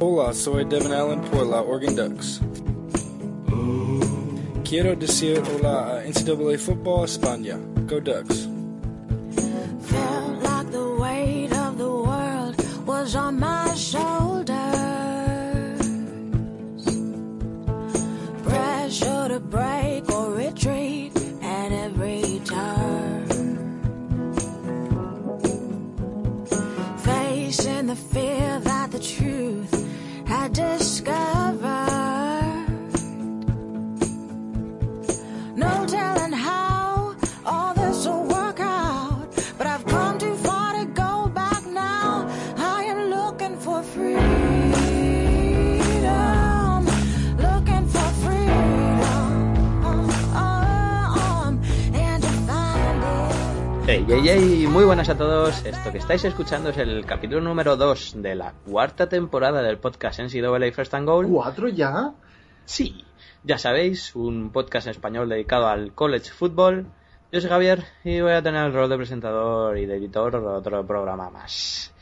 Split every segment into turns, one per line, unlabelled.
Hola, soy Devin Allen por la Oregon Ducks. Quiero decir hola a NCAA Football España. Go Ducks.
Felt like the weight of the world was on my shoulders.
Hey, muy buenas a todos. Esto que estáis escuchando es el capítulo número 2 de la cuarta temporada del podcast NCAA First and Goal.
¿Cuatro ya?
Sí, ya sabéis, un podcast en español dedicado al college football. Yo soy Javier y voy a tener el rol de presentador y de editor de otro programa más.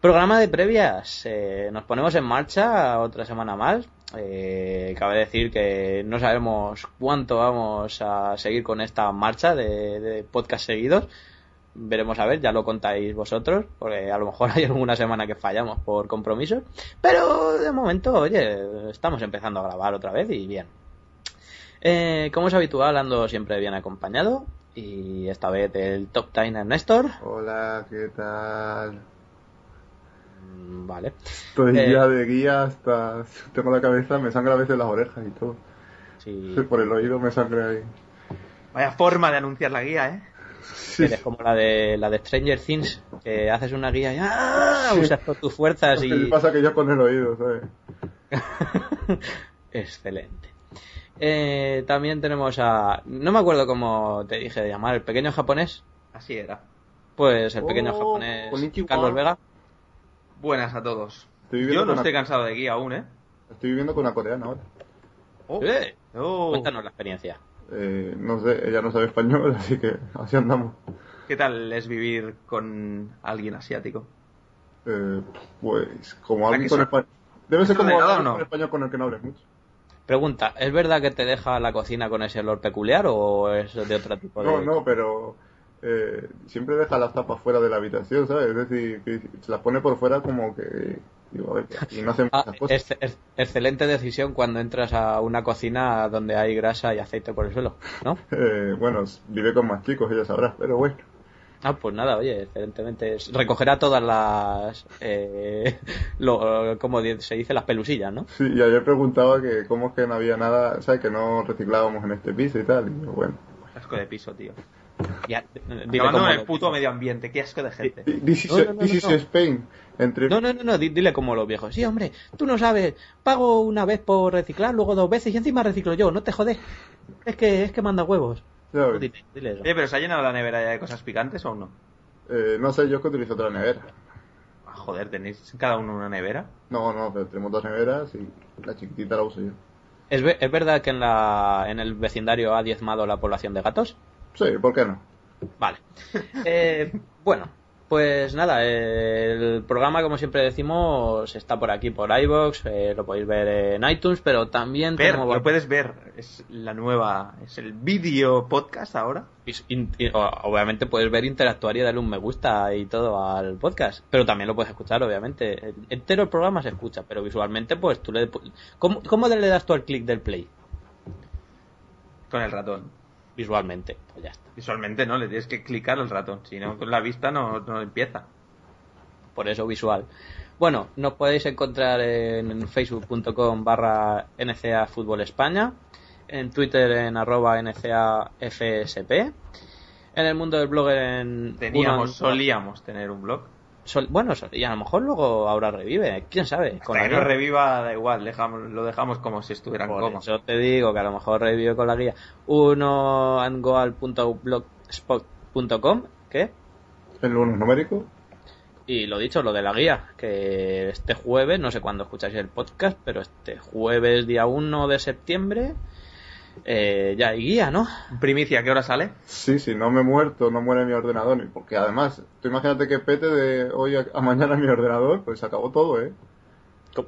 Programa de previas. Eh, nos ponemos en marcha otra semana más. Eh, cabe decir que no sabemos cuánto vamos a seguir con esta marcha de, de podcast seguidos. Veremos a ver, ya lo contáis vosotros, porque a lo mejor hay alguna semana que fallamos por compromisos. Pero de momento, oye, estamos empezando a grabar otra vez y bien. Eh, como es habitual, ando siempre bien acompañado. Y esta vez el top Time Néstor.
Hola, ¿qué tal?
Mm, Vale.
Estoy
Eh,
ya de guía hasta... Tengo la cabeza, me sangra a veces las orejas y todo.
Sí,
Por el oído me sangra ahí.
Vaya forma de anunciar la guía, ¿eh?
Sí,
eres como la de la de Stranger Things, que haces una guía y ¡ah!
Sí.
usas todas tus fuerzas
¿Qué
y
pasa que yo con el oído, ¿sabes?
Excelente. Eh, también tenemos a. No me acuerdo cómo te dije de llamar, el pequeño japonés.
Así era.
Pues el pequeño
Oh,
japonés
konnichiwa.
Carlos Vega.
Buenas a todos.
Estoy viviendo,
Yo no
con
estoy
una...
cansado de guía aún, ¿eh?
estoy viviendo con una coreana ahora.
Oh.
Eh,
Oh.
Cuéntanos la experiencia.
Eh, no sé, ella no sabe español, así que así andamos.
¿Qué tal es vivir con alguien asiático?
Eh, pues, como
¿A
alguien con español... Debe ser como alguien
no?
con español con el que no hables mucho.
Pregunta, ¿es verdad que te deja la cocina con ese olor peculiar o es de otro tipo de.?
No, no, pero eh, siempre deja las tapas fuera de la habitación, ¿sabes? Es decir, que se las pone por fuera como que... Digo, a ver, y no hacen
Ah,
muchas cosas.
excelente decisión cuando entras a una cocina donde hay grasa y aceite por el suelo, ¿no?
Eh, bueno, vive con más chicos, ella sabrá, pero bueno.
Ah, pues nada, oye, excelentemente. Recogerá todas las. Eh, lo, como se dice, las pelusillas, ¿no?
Sí, y ayer preguntaba que cómo es que no había nada, ¿sabes? Que no reciclábamos en este piso y tal. Y yo, bueno,
Asco de piso, tío.
Ya, dile
Acabando con el puto medio ambiente. Qué asco de gente.
this is,
No, no, no,
this
no,
is
no.
Spain. Entre...
No, no, no, no, di- dile como los viejos. Sí, hombre, tú no sabes. Pago una vez por reciclar, luego dos veces y encima reciclo yo. No te jodes. Es que, es que manda huevos.
¿sabes?
Dile, dile eso.
Oye, pero ¿se ha llenado la nevera ya de cosas picantes o no?
Eh, no sé, yo es que utilizo otra nevera.
Ah, joder, ¿tenéis cada uno una nevera?
No, no, pero tenemos dos neveras y la chiquitita la uso yo.
¿Es, ve- ¿Es verdad que en, la, en el vecindario ha diezmado la población de gatos?
Sí, ¿por qué no?
Vale. Eh, bueno, pues nada, el programa, como siempre decimos, está por aquí, por iBox, lo podéis ver en iTunes, pero también
Ver,
tenemos-
lo puedes ver. Es la nueva. Es el vídeo podcast ahora.
in- in- obviamente puedes ver, interactuar y darle un me gusta y todo al podcast, pero también lo puedes escuchar, obviamente. Entero el programa se escucha, pero visualmente, pues tú le... ¿Cómo, cómo le das tú al clic del play?
Con el ratón.
Visualmente, pues ya está.
Visualmente no, le tienes que clicar el ratón. Si no, con la vista no, no empieza.
por eso visual. Bueno, nos podéis encontrar en facebook.com barra NCA Fútbol España, en Twitter en arroba NCAFSP, en el mundo del blogger en...
Teníamos,
uno-
solíamos tener un blog.
Sol- bueno, y a lo mejor luego ahora revive, quién sabe.
Con
la
que
guía.
reviva, da igual, dejamos, lo dejamos como si estuviera en
Por
coma.
eso te digo que a lo mejor revive con la guía. Uno angoal.blogspot.com, ¿qué?
El uno numérico.
Y lo dicho, lo de la guía, que este jueves, no sé cuándo escucháis el podcast, pero este jueves día 1 de septiembre eh, ya hay guía, ¿no?
Primicia, ¿qué hora sale?
Sí, si no me he muerto, no muere mi ordenador. ni- Porque además, tú imagínate que pete de hoy a, a mañana mi ordenador, pues se acabó todo, ¿eh?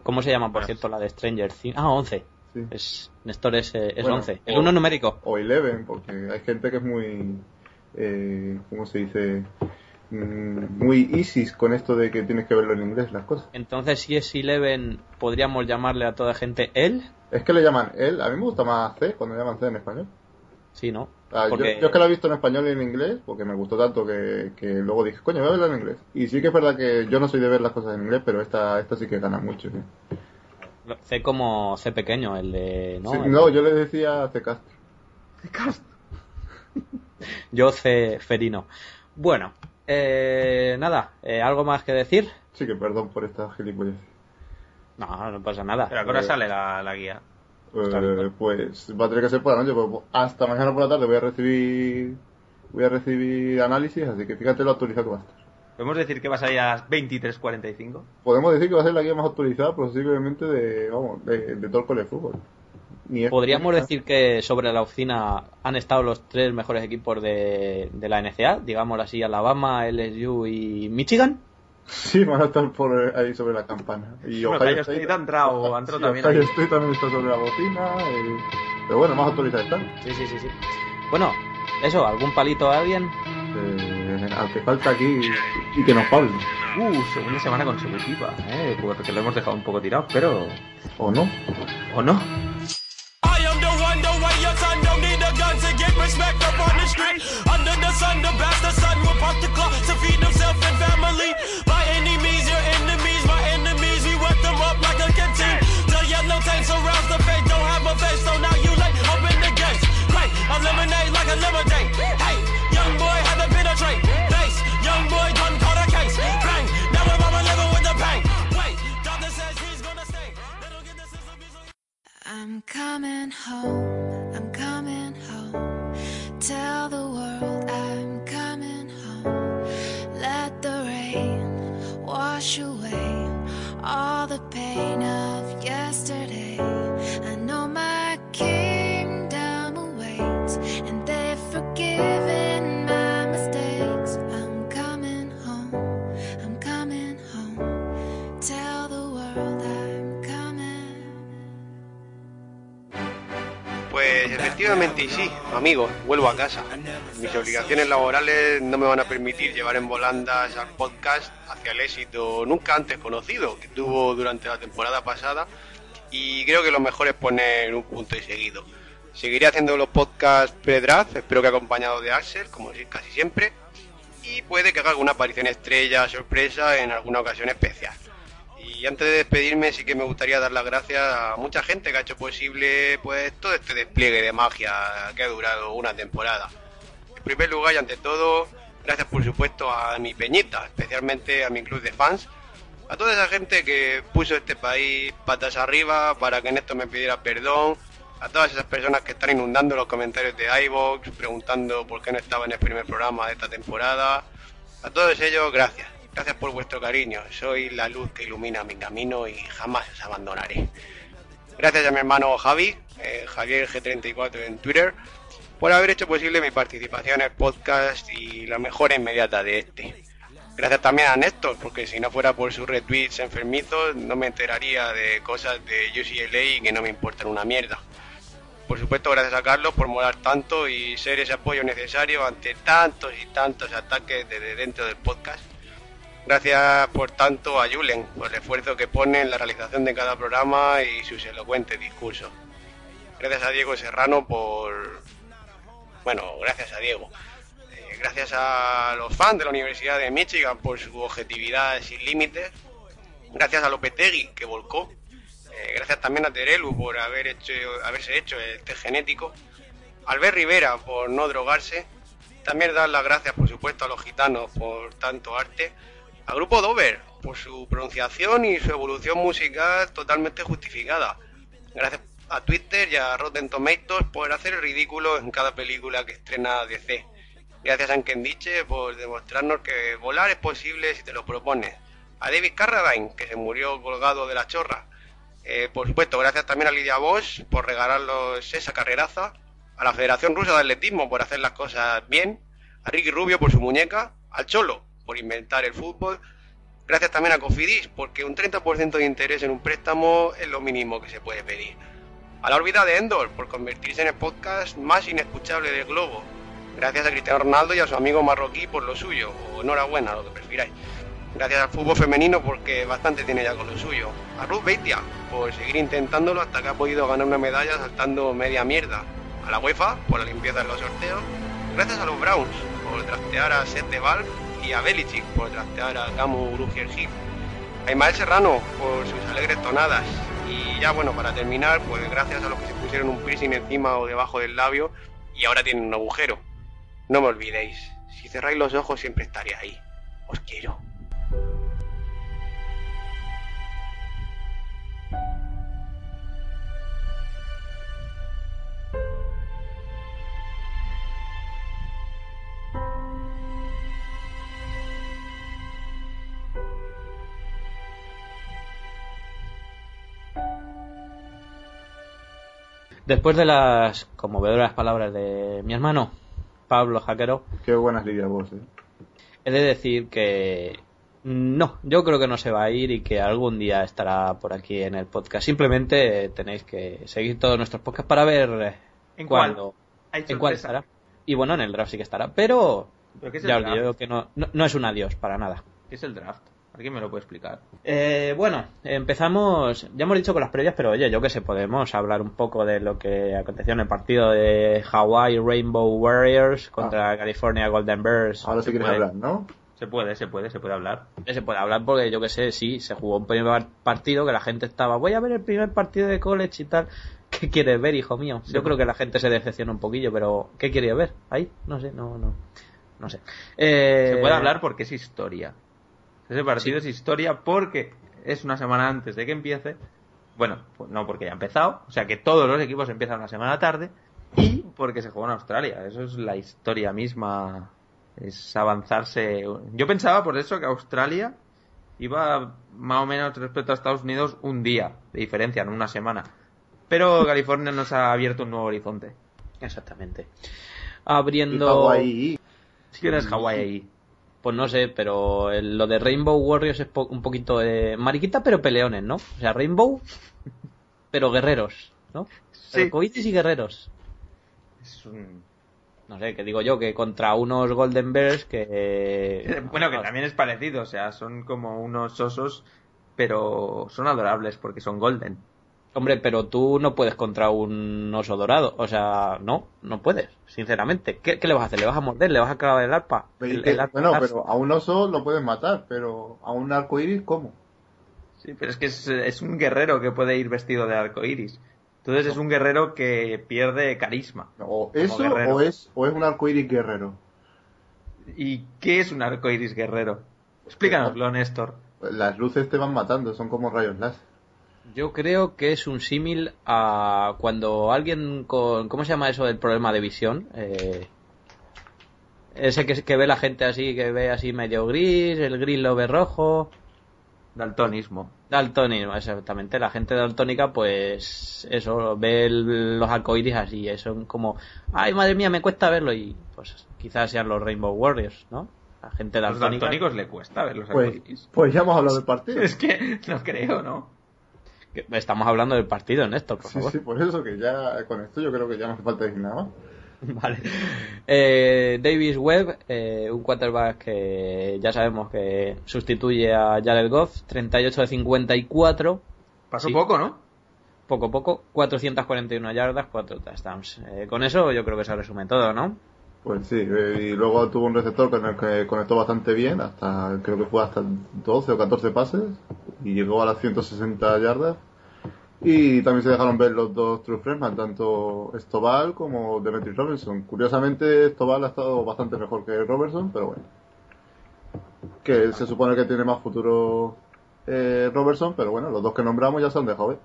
¿Cómo se llama, por
Bueno.
cierto, la de Stranger Things? Ah, 11.
Sí.
Es, Néstor es, eh, es
Bueno,
11. El
o-
1 numérico.
O Eleven, porque hay gente que es muy, eh, ¿cómo se dice? Mm, Muy ISIS con esto de que tienes que verlo en inglés las cosas.
Entonces, si es Eleven, podríamos llamarle a toda gente él.
Es que le llaman él, a mí me gusta más C cuando llaman C en español.
Sí, ¿no?
Ah, yo-
Porque-
yo, es que la he visto en español y en inglés, porque me gustó tanto que, que luego dije, coño, voy a verla en inglés. Y sí que es verdad que yo no soy de ver las cosas en inglés, pero esta, esta sí que gana mucho. sí.
C como C pequeño, el de... No,
Sí,
El-
no, yo le decía C Castro.
Yo C Ferino. Bueno, eh, nada, eh, ¿algo más que decir?
Sí que perdón por esta gilipollez.
No, no pasa nada.
Pero ahora sale la, la guía.
Eh, pues va a tener que ser por la noche, pues hasta mañana por la tarde voy a recibir voy a recibir análisis, así que fíjate lo actualizado que va a estar.
¿Podemos decir que va a salir a las 23.45?
Podemos decir que va a ser la guía más actualizada posiblemente de, vamos, de, de todo el colegio de fútbol. Ni es-
Podríamos decir que sobre la oficina han estado los tres mejores equipos de, de la NCA, digamos así, Alabama, LSU y Michigan.
Sí, van a estar por ahí sobre la campana. Y
Bueno,
Ohio
Ohio State ha entrado- ha entrado
sí,
también
Ohio. State también está sobre la bocina. eh, pero bueno, más actualizadas están.
Sí, sí, sí, sí. Bueno, eso, ¿algún palito a alguien?
Eh, al que falta aquí y, y que nos hable.
Uh, segunda semana consecutiva, ¿eh? Porque lo hemos dejado un poco tirado, pero...
¿O no?
¿O no?
Respect up on the street. Under the sun, the bastard son will pop the clock to feed himself and family. By any means, your enemies, my enemies, we work them up like a canteen. The yellow tank surrounds the face, don't have a face, so now you late. Open the gates, great, eliminate like a lemonade. Hey, young boy had to penetrate. Base, young boy done caught a case. Bang, now we're mama living with the pain. Wait, doctor says he's gonna stay.
I'm coming home. Tell the world I'm coming home. Let the rain wash away all the pain of yesterday. I know my kingdom awaits, and they've forgiven
efectivamente y sí, amigos, vuelvo a casa. Mis obligaciones laborales no me van a permitir llevar en volandas al podcast hacia el éxito nunca antes conocido que tuvo durante la temporada pasada y creo que lo mejor es poner un punto y seguido. Seguiré haciendo los podcasts pre-draft, espero que acompañado de Axel, como si- casi siempre, y puede que haga alguna aparición estrella, sorpresa en alguna ocasión especial. Y antes de despedirme sí que me gustaría dar las gracias a mucha gente que ha hecho posible pues todo este despliegue de magia que ha durado una temporada. En primer lugar y ante todo, gracias por supuesto a mi peñita, especialmente a mi club de fans, a toda esa gente que puso este país patas arriba para que Néstor me pidiera perdón, a todas esas personas que están inundando los comentarios de iVoox, preguntando por qué no estaba en el primer programa de esta temporada, a todos ellos, gracias. Gracias por vuestro cariño. Soy la luz que ilumina mi camino y jamás os abandonaré. Gracias a mi hermano Javi, eh, Javier G34 en Twitter, por haber hecho posible mi participación en el podcast y la mejora inmediata de este. Gracias también a Néstor, porque si no fuera por sus retweets enfermizos, no me enteraría de cosas de UCLA que no me importan una mierda. Por supuesto, gracias a Carlos por molar tanto y ser ese apoyo necesario ante tantos y tantos ataques desde dentro del podcast. Gracias por tanto a Julen por el esfuerzo que pone en la realización de cada programa y sus elocuentes discursos. Gracias a Diego Serrano por... Bueno, gracias a Diego. Eh, gracias a los fans de la Universidad de Michigan por su objetividad sin límites. Gracias a Lopetegui que volcó. Eh, gracias también a Terelu por haber hecho, haberse hecho el test genético. Albert Rivera por no drogarse. También dar las gracias, por supuesto, a los gitanos por tanto arte. Al grupo Dover por su pronunciación y su evolución musical totalmente justificada. Gracias a Twitter y a Rotten Tomatoes por hacer el ridículo en cada película que estrena DC. Gracias a Enkendiche por demostrarnos que volar es posible si te lo propones. A David Carradine, que se murió colgado de la chorra. Eh, por supuesto, gracias también a Lidia Bosch por regalarnos esa carreraza. A la Federación Rusa de Atletismo por hacer las cosas bien. A Ricky Rubio por su muñeca. Al Cholo por inventar el fútbol. Gracias también a Cofidis, porque un 30% de interés en un préstamo es lo mínimo que se puede pedir. A la órbita de Endor, por convertirse en el podcast más inescuchable del globo. Gracias a Cristiano Ronaldo y a su amigo marroquí por lo suyo, o enhorabuena, lo que prefiráis. Gracias al fútbol femenino porque bastante tiene ya con lo suyo. A Ruth Beitia por seguir intentándolo hasta que ha podido ganar una medalla saltando media mierda. A la UEFA por la limpieza en los sorteos. Gracias a los Browns por trastear a Seth de Valve y a Belichick por trastear a Camu Grugier Hip. A Ismael Serrano por sus alegres tonadas. Y ya bueno, para terminar, pues gracias a los que se pusieron un piercing encima o debajo del labio y ahora tienen un agujero. No me olvidéis, si cerráis los ojos siempre estaré ahí. Os quiero.
Después de las conmovedoras palabras de mi hermano, Pablo Jaquero,
Qué buenas lidias vos, eh.
he de decir que no, yo creo que no se va a ir y que algún día estará por aquí en el podcast. Simplemente tenéis que seguir todos nuestros podcasts para ver eh,
¿En cuál?
cuándo, en cuál estará. Y bueno, en el draft sí que estará, pero
¿Pero qué es
ya os digo que no, no, no es un adiós para nada.
¿Qué es el draft? ¿Alguien me lo puede explicar?
Eh, bueno, empezamos, ya hemos dicho con las previas, pero oye, yo que sé, podemos hablar un poco de lo que aconteció en el partido de Hawaii Rainbow Warriors contra California Golden Bears.
Ahora sí quieres
puede.
hablar, ¿no?
Se puede, se puede, se puede hablar.
Se puede hablar porque yo que sé, sí, se jugó un primer partido que la gente estaba, voy a ver el primer partido de college y tal. ¿Qué quieres ver, hijo mío? Yo creo que la gente se decepciona un poquillo, pero ¿qué quería ver? Ahí, no sé, no, no, no sé. Eh,
Se puede hablar porque es historia. Ese partido es historia porque es una semana antes de que empiece. Bueno, pues no porque ya ha empezado. O sea que todos los equipos empiezan una semana tarde. Y porque se juega en Australia. Eso es la historia misma. Es avanzarse. Yo pensaba por eso que Australia iba más o menos respecto a Estados Unidos un día de diferencia, no una semana. Pero California nos ha abierto un nuevo horizonte.
Exactamente.
Y
Abriendo...
Hawái.
¿Quién es Hawái ahí?
Pues no sé, pero el- lo de Rainbow Warriors es po- un poquito de mariquita, pero peleones, ¿no? O sea, Rainbow, pero guerreros, ¿no?
Sí.
Y guerreros.
Es un...
No sé, que digo yo, que contra unos Golden Bears que...
Eh, Bueno, que también es parecido, o sea, son como unos osos, pero son adorables porque son golden.
Hombre, pero tú no puedes contra un oso dorado. O sea, no, no puedes, sinceramente. ¿Qué, qué le vas a hacer? ¿Le vas a morder? ¿Le vas a clavar el arpa? El- el arpa-
Bueno,
el
pero a un oso lo puedes matar, pero a un arco iris, ¿cómo?
Sí, pero es que es, es un guerrero que puede ir vestido de arco iris. Entonces es un guerrero que pierde carisma.
O eso o es, o es un arco iris guerrero.
¿Y qué es un arco iris guerrero? Explícanoslo, Néstor.
Las luces te van matando, son como rayos láser.
Yo creo que es un símil a cuando alguien con... ¿Cómo se llama eso del problema de visión? Eh, ese que, que ve la gente así, que ve así medio gris, el gris lo ve rojo.
Daltonismo.
Daltonismo, exactamente. La gente daltónica, pues eso, ve el- los arcoíris así. Eso como, ay madre mía, me cuesta verlo. Y pues quizás sean los Rainbow Warriors, ¿no? La gente
A los
daltónica.
daltónicos le cuesta ver los
Pues,
arcoíris.
pues ya hemos hablado del partido.
Es que no creo, ¿no?
Que- Estamos hablando del partido, Néstor, por
Sí,
favor.
sí, por eso que ya con esto yo creo que ya no hace falta decir nada más.
Vale. Eh, Davis Webb, eh, un quarterback que ya sabemos que sustituye a Jared Goff, 38 de 54,
Pasó
Sí.
poco, ¿no?
poco a poco, 441 yardas, 4 touchdowns. Eh, con eso yo creo que se resume todo, ¿no?
Pues sí, eh, y luego tuvo un receptor con el que conectó bastante bien, hasta creo que fue hasta 12 o 14 pases, y llegó a las 160 yardas. Y también se dejaron ver los dos true freshman, tanto Estobal como Demetri Robertson. Curiosamente, Estobal ha estado bastante mejor que Robertson, pero bueno. Que se supone que tiene más futuro eh, Robertson, pero bueno, los dos que nombramos ya se han dejado ver.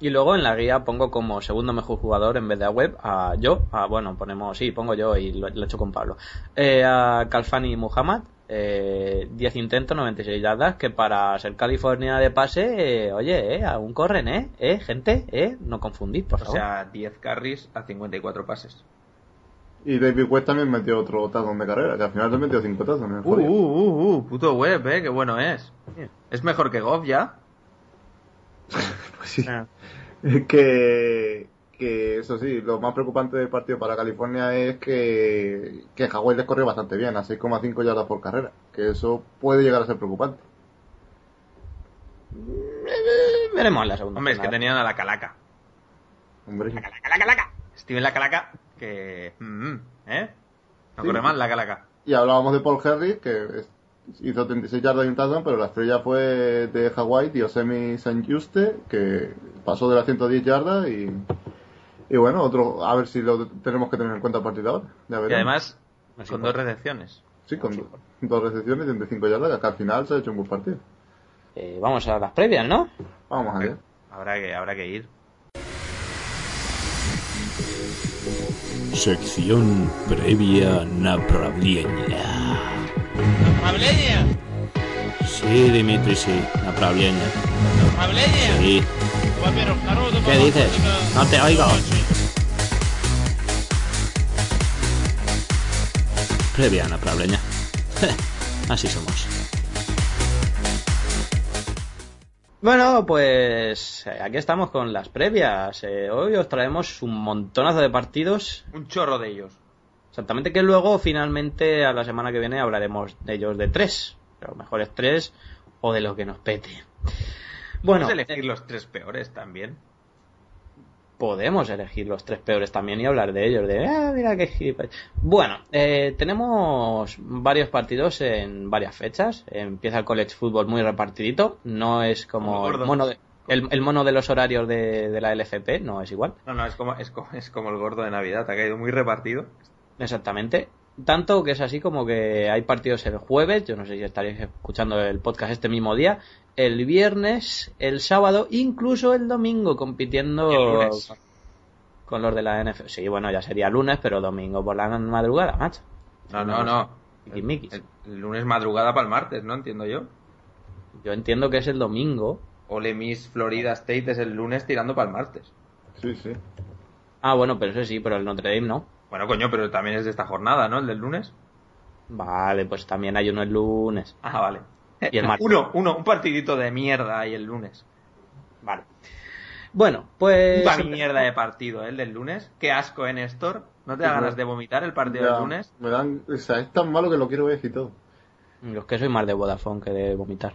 Y luego en la guía pongo como segundo mejor jugador en vez de a Webb a yo, a, bueno, ponemos, sí, pongo yo y lo, lo he hecho con Pablo. Eh, a Kalfani Muhammad, eh, 10 intentos, 96 yardas, que para ser California de pase, eh, oye, eh, aún corren, eh, eh, gente, eh, no confundís, por
O
favor.
sea, 10 carries a 54 pases.
Y David West también metió otro touchdown de carrera, que al final le metió cinco touchdowns en el
Uh, uh, uh, uh, puto web, eh, qué bueno es. Es mejor que Goff ya.
Pues sí.
Ah.
que, que eso sí, lo más preocupante del partido para California es que, que Hawái les corrió bastante bien, a 6,5 yardas por carrera. Que eso puede llegar a ser preocupante.
Eh, Veremos en la segunda.
Hombre, es que tenían a la calaca.
Hombre,
La calaca, la calaca. Steven la calaca, que... mm, ¿Eh? No
Sí.
corre mal la calaca.
Y hablábamos de Paul Harris, que es- hizo 36 yardas y un touchdown, pero la estrella fue de Hawái, Diosemi San Juste, que pasó de las 110 yardas y, y bueno, otro, a ver si lo tenemos que tener en cuenta a partir de ahora.
Y además, con dos recepciones.
Sí, con dos recepciones de 25 yardas, que al final se ha hecho un buen partido.
Eh, vamos a las previas, ¿no?
Vamos allá.
Habrá que, habrá que ir.
Sección previa napravlieña.
Направление?
Sí, Dimitri, sí, направление.
Направление?
Sí.
Во-первых, народу
¿Qué
было
dices?
только
No te oigo.
очень.
Previa направления. Así somos.
Bueno, pues eh, aquí estamos con las previas. Eh, hoy os traemos un montonazo de partidos.
Un chorro de ellos.
Exactamente que luego finalmente a la semana que viene hablaremos de ellos de tres. Los mejores tres o de lo que nos pete. Bueno,
Podemos elegir
eh,
los tres peores también.
podemos elegir los tres peores también y hablar de ellos. De, ah, mira qué gilipollas". Bueno, eh, tenemos varios partidos en varias fechas. Empieza el college football muy repartidito. No es como
Como
el mono de, el, el mono de los horarios de, de la LFP, no es igual.
No, no, es como, es, como, es como el gordo de Navidad. Ha caído muy repartido.
Exactamente. Tanto que es así como que hay partidos el jueves, yo no sé si estaréis escuchando el podcast este mismo día, el viernes, el sábado, incluso el domingo, compitiendo
el
con los de la NFL. Sí, bueno, ya sería lunes, pero domingo por la madrugada, macho.
No, no, no.
Tiquismiquis.
El, el lunes madrugada para el martes, ¿no? Entiendo yo.
Yo entiendo que es el domingo.
Ole Miss Florida State es el lunes tirando para el martes.
Sí, sí.
Ah, bueno, pero eso sí, pero el Notre Dame no.
Bueno, coño, pero también es de esta jornada, ¿no? El del lunes.
Vale, pues también hay uno el lunes.
Ah, vale.
Y el martes.
Uno, uno, un partidito de mierda ahí el lunes.
Vale. Bueno, pues...
Puta mierda de partido, ¿eh? el del lunes. Qué asco, ¿eh, Néstor? ¿No te da ganas de vomitar el partido
Ya,
del lunes?
Me dan, o sea, es tan malo que lo quiero ver y todo.
Yo es que soy más de Vodafone que de vomitar.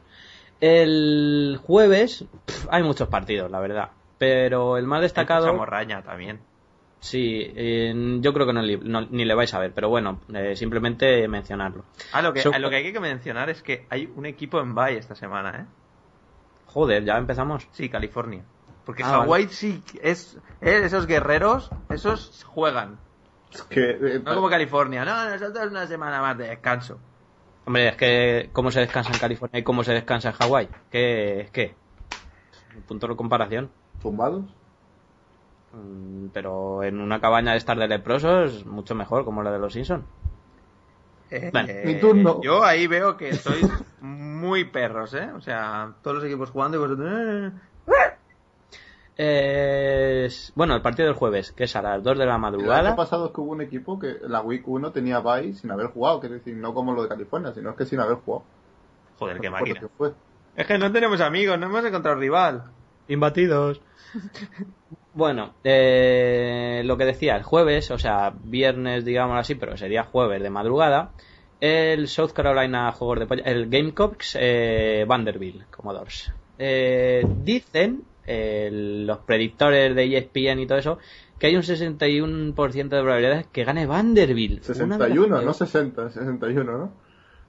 El jueves hay muchos partidos, la verdad. Pero el más destacado...
Morraña también.
Sí, eh, yo creo que no, ni le vais a ver, pero bueno, eh, simplemente mencionarlo.
Ah, lo que,
So-
ah, lo que hay que mencionar es que hay un equipo en bye esta semana, ¿eh?
Joder, ya empezamos.
Sí, California. Porque
Ah,
Hawaii sí es, eh, esos guerreros, esos juegan.
Es que, eh,
No como California, no, nosotros una semana más de descanso.
Hombre, es que cómo se descansa en California y cómo se descansa en Hawái. ¿Qué es qué? Un punto de comparación.
¿Zumbados?
Mm, Pero en una cabaña de estar de leprosos, mucho mejor, como la de los Simpsons.
Eh,
Vale.
Mi turno.
Yo ahí veo que sois muy perros, ¿eh? O sea, todos los equipos jugando y vosotros... eh,
Eh, bueno, el partido del jueves, que es a las 2 de la
El año
madrugada.
pasado es que hubo un equipo que la Week 1 tenía bye sin haber jugado, quiero decir, no como lo de California, sino es que sin haber jugado.
Joder, qué
No
máquina.
qué.
Es que no tenemos amigos, no hemos encontrado rival.
Imbatidos. bueno, eh, lo que decía, el jueves, o sea, viernes, digamos así, pero sería jueves de madrugada, el South Carolina Juegos de Polla, el Gamecocks eh, Vanderbilt Commodores. Eh, dicen eh, los predictores de ESPN y todo eso que hay un 61% de probabilidades que gane Vanderbilt. Una de las
61,
peores.
no 60, 61, ¿no?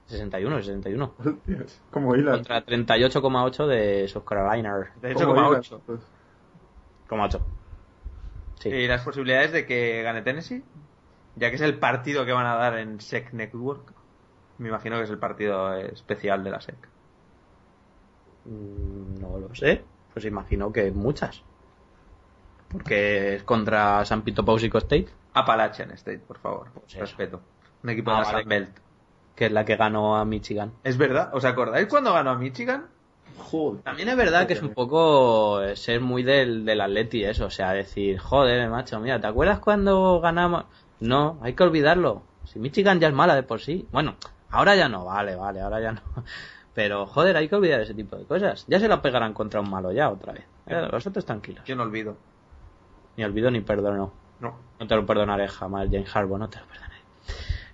61, 61.
Hostias, como hilan.
Contra 38,8 de South Carolina.
De
Como
8,8.
hilan, pues.
8. Sí.
¿Y las posibilidades de que gane Tennessee? Ya que es el partido que van a dar en SEC Network. Me imagino que es el partido especial de la SEC.
Mm, No lo sé. Pues imagino que muchas. Porque es contra San Pito Pausico State,
Appalachian State, por favor.
Pues.
Respeto. Un equipo
Ah,
de la
vale.
Belt.
que es la que ganó a Michigan.
¿Es verdad? ¿Os acordáis cuando ganó a Michigan?
Joder.
También es verdad que es un poco eh, ser muy del, del Atleti eso, o sea, decir, joder, macho, mira, ¿te acuerdas cuando ganamos? No, hay que olvidarlo. Si Michigan ya es mala de por sí. Bueno, ahora ya no, vale, vale, ahora ya no. Pero joder, hay que olvidar ese tipo de cosas. Ya se la pegarán contra un malo ya otra vez. Eh, vosotros tranquilos.
Yo no olvido.
Ni olvido ni perdono.
No.
No te lo perdonaré jamás, James Harbaugh, no te lo perdonaré.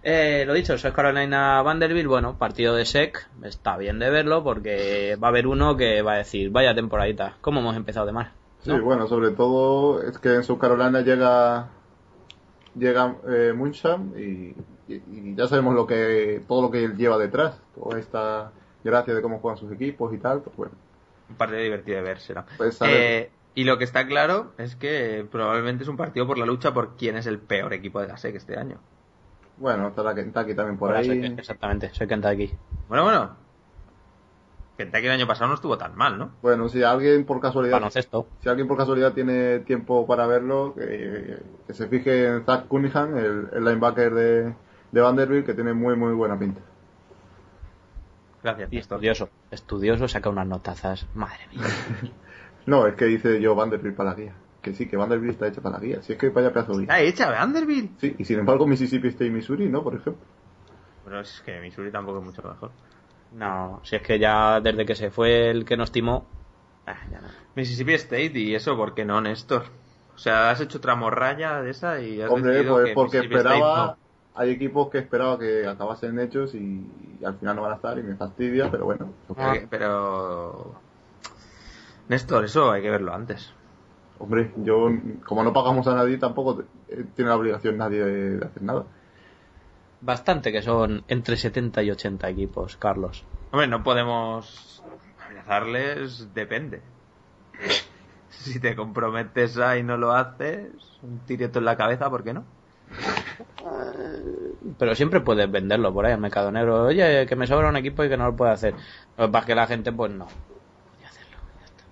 Eh, lo dicho, South Carolina Vanderbilt, bueno, partido de SEC, está bien de verlo porque va a haber uno que va a decir, vaya temporadita, ¿cómo hemos empezado de mal?
Sí, bueno, sobre todo es que en South Carolina llega llega eh, Muncham y, y- y ya sabemos lo que todo lo que él lleva detrás, toda esta gracia de cómo juegan sus equipos y tal, pues bueno.
Un partido divertido de ver será.
Pues.
Eh, y lo que está claro es que probablemente es un partido por la lucha por quién es el peor equipo de la SEC este año.
Bueno, estará Kentucky también por
Ahora
ahí.
soy exactamente, soy Kentucky.
Bueno, bueno. Kentucky el año pasado no estuvo tan mal, ¿no?
Bueno, si alguien por casualidad
Baloncesto.
si alguien por casualidad tiene tiempo para verlo, que, que se fije en Zach Cunningham, el, el linebacker de, de Vanderbilt, que tiene muy muy buena pinta.
Gracias,
Y estudioso. Estudioso, saca unas notazas. Madre mía.
No, es que dice yo Vanderbilt para la guía. Que sí, que Vanderbilt está hecha para la guía. Si es que vaya pedazo de guía.
Está hecha, Vanderbilt.
Sí, y sin embargo Mississippi State y Missouri, ¿no? Por ejemplo.
Pero es que Missouri tampoco es mucho mejor.
No, si es que ya desde que se fue el que nos timó. ah, ya no.
Mississippi State y eso, ¿por qué no, Néstor? O sea, has hecho otra morralla de esa y has
Hombre,
decidido
pues
que
porque
State
esperaba...
no.
Hay equipos que esperaba que acabasen hechos y, y al final no van a estar y me fastidia, pero bueno. hay.
Pero... Néstor, eso hay que verlo antes.
Hombre, yo, como no pagamos a nadie, tampoco eh, tiene la obligación nadie de, de hacer nada.
Bastante que son entre 70 y 80 equipos, Carlos.
Hombre, no podemos amenazarles, depende. Si te comprometes a y no lo haces, un tirito en la cabeza, ¿por qué no?
Pero siempre puedes venderlo por ahí al mercado negro. Oye, que me sobra un equipo y que no lo puede hacer. Lo que pasa es que la gente, pues no. Puede hacerlo, ya está.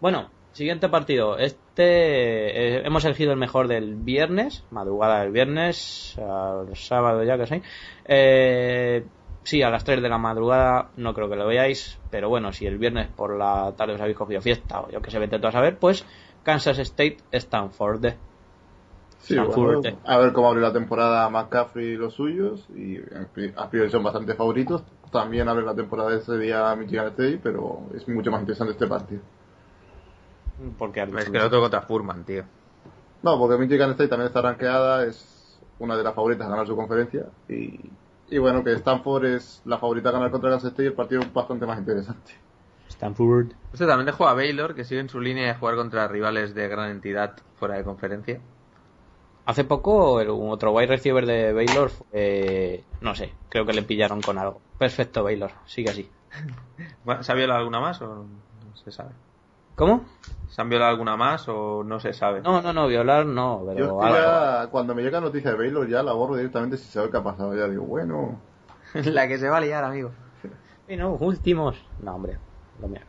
Bueno, siguiente partido. Este eh, hemos elegido el mejor del viernes, madrugada del viernes, al sábado ya que sí. Eh, sí, a las 3 de la madrugada, no creo que lo veáis, pero bueno, si el viernes por la tarde os habéis cogido fiesta o yo que sé, vete tú a saber, pues Kansas State Stanford.
Sí,
Stanford.
bueno, a ver cómo abre la temporada McCaffrey y los suyos. Y a priori son bastante favoritos. También abre la temporada ese día Michigan State, pero es mucho más interesante este partido.
Porque
Es que el otro contra Furman, tío.
No, porque Michigan State también está rankeada, es una de las favoritas a ganar su conferencia. Y, y bueno, que Stanford es la favorita a ganar contra Kansas State y el partido es bastante más interesante.
Stanford.
Este también dejó a Baylor, que sigue en su línea de jugar contra rivales de gran entidad fuera de conferencia.
Hace poco el un otro wide receiver de Baylor no sé, creo que le pillaron con algo. Perfecto Baylor, sigue así.
Bueno, ¿Se ha violado alguna más o no se sabe?
¿Cómo?
¿Se han violado alguna más o no se sabe?
No, no, no, violar no,
Yo
pero
es que
algo.
ya, cuando me llega noticia de Baylor, ya la borro directamente si sabe qué ha pasado. Ya digo, bueno,
La que se va a liar, amigo.
Y no, últimos. No, hombre,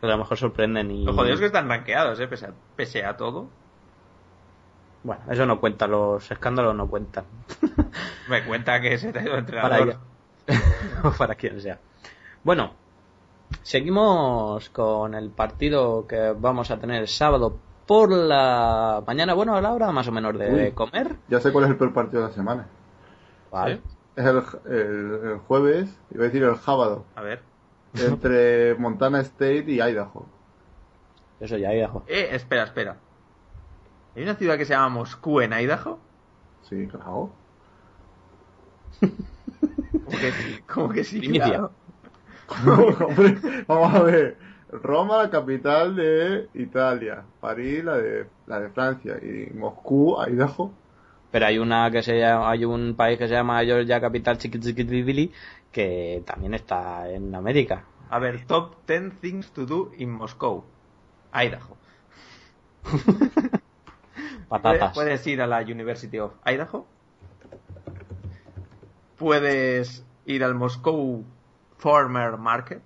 a lo mejor sorprenden y...
Lo jodido es que están rankeados, ¿eh? Pese a, pese a todo.
Bueno, eso no cuenta, los escándalos no cuentan.
Me cuenta que se te ha ido el
para
entrenador.
ella. o para quien sea. Bueno, seguimos con el partido que vamos a tener el sábado por la mañana. Bueno, a la hora más o menos de
Uy.
comer.
ya sé cuál es el peor partido de la semana.
Vale.
Es el, el- el jueves, iba a decir el sábado,
A ver.
entre Montana State y Idaho.
Eso ya, Idaho.
Eh, espera, espera. ¿Hay una ciudad que se llama Moscú en Idaho?
Sí, claro.
Como que, como que sí,
Primicia.
Hombre, vamos a ver. Roma, la capital de Italia. París, la de, la de Francia. Y Moscú, Idaho.
Pero hay una que se llama, hay un país que se llama Georgia Capital Chiquichiquitibili que también está en América.
A ver, top 10 things to do in Moscow. Idaho.
Patatas.
Puedes ir a la University of Idaho. Puedes ir al Moscow Farmer Market.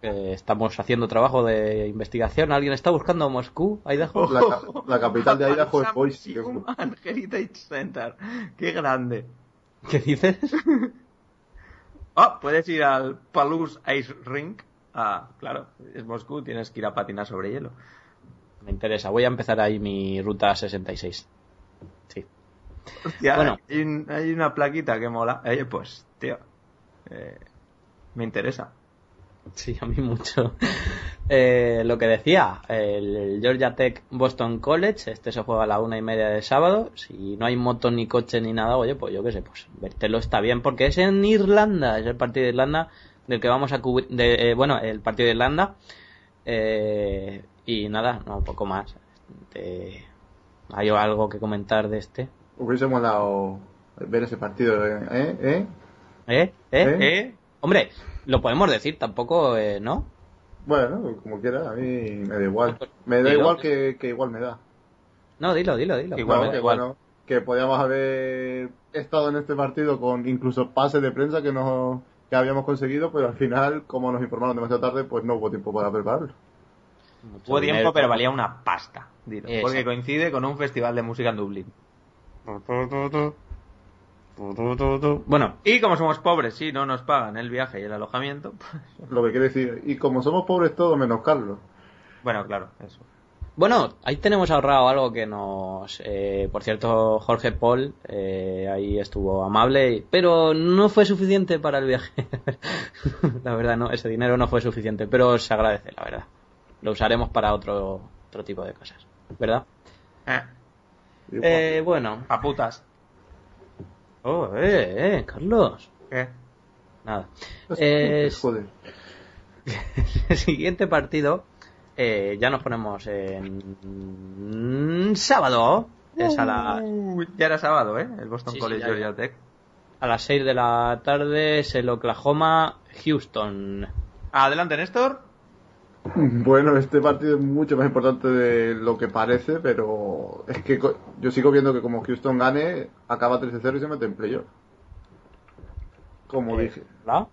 Que estamos haciendo trabajo de investigación. ¿Alguien está buscando Moscú, Idaho?
La, ca- la capital de Idaho es Boise.
Heritage Center. Qué grande.
¿Qué dices?
Ah, puedes ir al Palouse Ice Rink. Ah, claro, es Moscú, tienes que ir a patinar sobre hielo.
Me interesa. Voy a empezar ahí mi ruta 66. Sí.
Hostia,
Bueno.
hay, un- hay una plaquita que mola. Oye, pues, tío, eh, me interesa.
Sí, a mí mucho. Eh, lo que decía, el Georgia Tech Boston College, este se juega a la una y media de sábado. Si no hay moto ni coche ni nada, oye, pues yo qué sé, pues vértelo está bien, porque es en Irlanda, es el partido de Irlanda del que vamos a cubrir, de, eh, bueno, el partido de Irlanda. Eh, y nada, no, poco más. Eh, ¿Hay algo que comentar de este?
Hubiese molado ver ese partido, ¿eh? ¿Eh?
¿Eh? ¿Eh?
¿Eh?
¿Eh?
Hombre, lo podemos decir, tampoco, eh, ¿no?
Bueno, como quiera, a mí me da igual. Me da
Dilo.
igual que, que igual me da.
No, dilo, dilo, dilo.
Igual,
No,
que bueno, que podíamos haber estado en este partido con incluso pases de prensa que no que habíamos conseguido, pero al final, como nos informaron demasiado tarde, pues no hubo tiempo para prepararlo.
Mucho
Hubo tiempo, pero valía una pasta. dilo, porque coincide con un festival de música en Dublín.
Bueno,
Y como somos pobres, sí, no nos pagan el viaje y el alojamiento. pues,
Lo que quiere decir, y como somos pobres todos menos Carlos.
bueno, claro, eso.
Bueno, ahí tenemos ahorrado algo que nos... eh, por cierto, Jorge Paul eh, ahí estuvo amable, pero no fue suficiente para el viaje. la verdad, no, ese dinero no fue suficiente, pero se agradece, la verdad. Lo usaremos para otro, otro tipo de cosas, ¿verdad?
Eh.
Eh, bueno.
a putas.
Oh, eh, eh, Carlos.
¿Qué?
Nada. Eh,
Joder.
el siguiente partido eh, ya nos ponemos en sábado. Es a, la-
Uh, ya era sábado, ¿eh? El Boston
Sí, sí,
College
ya,
Georgia. Tech.
a las 6 de la tarde. Es el Oklahoma Houston.
Adelante, Néstor.
Bueno, este partido es mucho más importante de lo que parece, pero es que yo sigo viendo que como Houston gane, acaba 13-0 y se mete en playoff. Como
Eh,
dije.
¿verdad?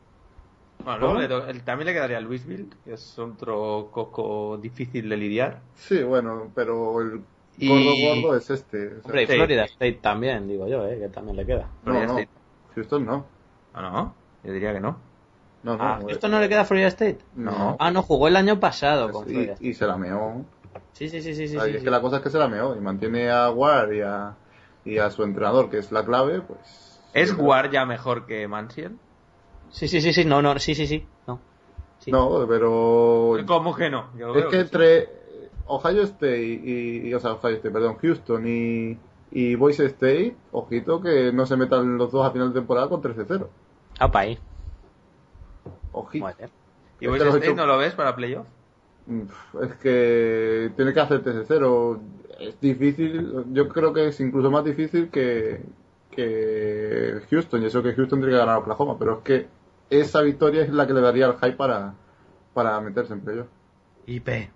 Bueno, luego le el- también le quedaría a Louisville, que es otro coco difícil de lidiar.
Sí, bueno, pero el
Y-
gordo gordo es este. o sea,
Hombre, y
Sí.
Florida State también, digo yo, eh, que también le queda.
no,
Florida
no,
State.
Houston no.
Ah, no, yo diría que no.
No, no.
Ah, ¿esto no le queda a Florida State?
No.
Ah, no, jugó el año pasado con
y,
Florida State.
y se la meó.
Sí, sí, sí, sí. sí,
Ay,
sí,
es
sí.
que la cosa es que se la meó y mantiene a Ward y a, y a su entrenador, que es la clave, pues...
¿Es Guard ya mejor que Mansiel?
Sí, sí, sí, sí, no, no, sí, sí, sí, no. Sí.
No, pero...
¿Cómo que no? Yo
Es que
sí.
entre Ohio State y, y- o sea, Ohio State, perdón, Houston y, y Boise State, ojito que no se metan los dos a final de temporada con 13-0.
Apa ahí.
Ojito.
Joder.
¿Y
es
Boise
que los
State
ocho-
no lo ves para playoff?
Mm, Es que tiene que hacer 13-0. Es difícil, yo creo que es incluso más difícil que, que Houston. Y eso que Houston tiene que ganar a Oklahoma, pero es que esa victoria es la que le daría el hype para, para meterse en playoff.
IP.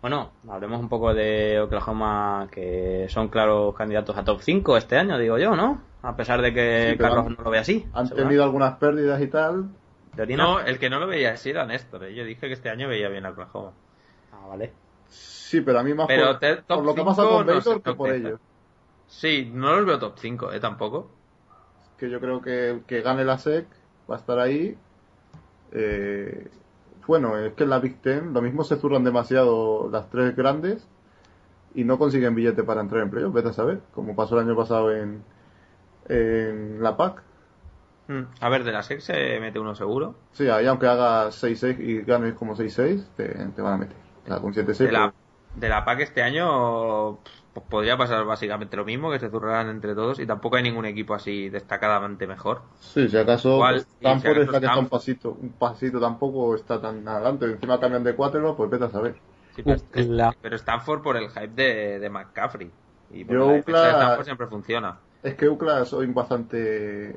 Bueno, hablemos un poco de Oklahoma, que son claros candidatos a top 5 este año, digo yo, ¿no? A pesar de que
Sí,
Carlos
han-
no lo ve así.
Han tenido algunas pérdidas y tal.
El que no lo veía así era Néstor. ¿eh? Yo dije que este año veía bien a Oklahoma.
Ah, vale.
Sí, pero a mí más
Pero
por,
te-
por lo que pasado con
no
Baylor que por ellos.
Sí, no los veo top 5, ¿eh? Tampoco.
que yo creo que el que gane la SEC va a estar ahí. Eh, bueno, es que en la Big Ten lo mismo se zurran demasiado las tres grandes y no consiguen billete para entrar en playoff, vete a saber, como pasó el año pasado en, en la PAC.
Hmm. A ver, de la SEC se mete uno seguro.
Sí, ahí aunque hagas 6-6 y ganes como 6-6, te, te van a meter. Ya, con 7-6.
De la,
pues,
de la PAC este año pues, podría pasar básicamente lo mismo, que se zurraran entre todos y tampoco hay ningún equipo así destacadamente mejor.
Sí, si acaso
Igual,
pues,
si
que está un pasito, un pasito tampoco está tan adelante. Encima cambian de cuatro, pues vete a saber.
Sí, pero, Stanford por el hype de, de McCaffrey. Y por
Yo
la defensa de Stanford siempre funciona.
Es que UCLA soy bastante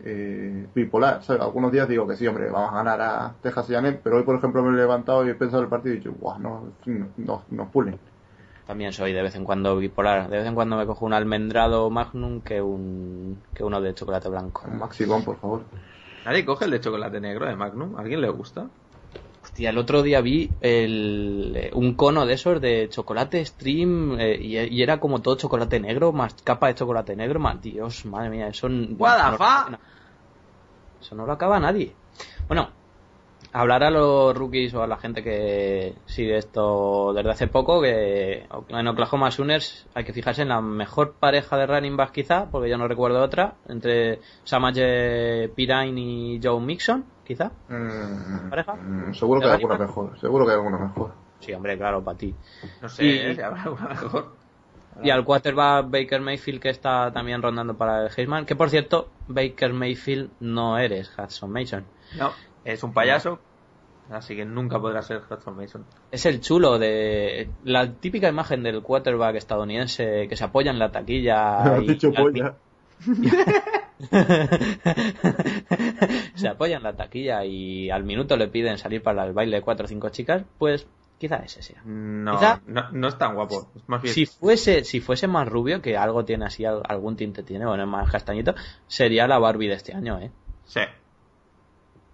eh, bipolar. ¿sabes? Algunos días digo que sí, hombre, vamos a ganar a Texas y a NEM, pero hoy, por ejemplo, me he levantado y he pensado en el partido y he dicho, guau, no, no, nos pulen.
También soy de vez en cuando bipolar. De vez en cuando me cojo un almendrado magnum que un que uno de chocolate blanco.
Maxi Gon, por favor.
Nadie coge el de chocolate negro de Magnum. ¿A alguien le gusta?
Hostia, el otro día vi el, eh, un cono de esos de chocolate stream eh, y, y era como todo chocolate negro, más capa de chocolate negro, más Dios, madre mía, eso,
What
no, eso no lo acaba nadie. Bueno, hablar a los rookies o a la gente que sigue esto desde hace poco que en Oklahoma Sooners hay que fijarse en la mejor pareja de running backs quizá, porque yo no recuerdo otra, entre Samaje Pirine y Joe Mixon, quizá.
Mm,
¿Pareja?
mm, seguro que hay
¿De
alguna mejor. Seguro que hay alguna mejor.
Sí, hombre, claro, para ti.
No sé,
Y-
¿eh? si habrá alguna mejor.
Y al quarterback Baker Mayfield que está también rondando para el Heisman, que por cierto, Baker Mayfield no eres Hudson Mason.
No, es un payaso, así que nunca podrá ser Hudson Mason.
Es el chulo de la típica imagen del quarterback estadounidense que se apoya en la taquilla. Y-
dicho
y al
polla.
se apoya en la taquilla y al minuto le piden salir para el baile de cuatro o cinco chicas, pues quizá ese sea.
No,
Quizá-
no, no es tan guapo. Es más bien.
Si fuese, si fuese más rubio, que algo tiene así, al- algún tinte tiene, bueno, es más castañito, sería la Barbie de este año, ¿eh?
Sí.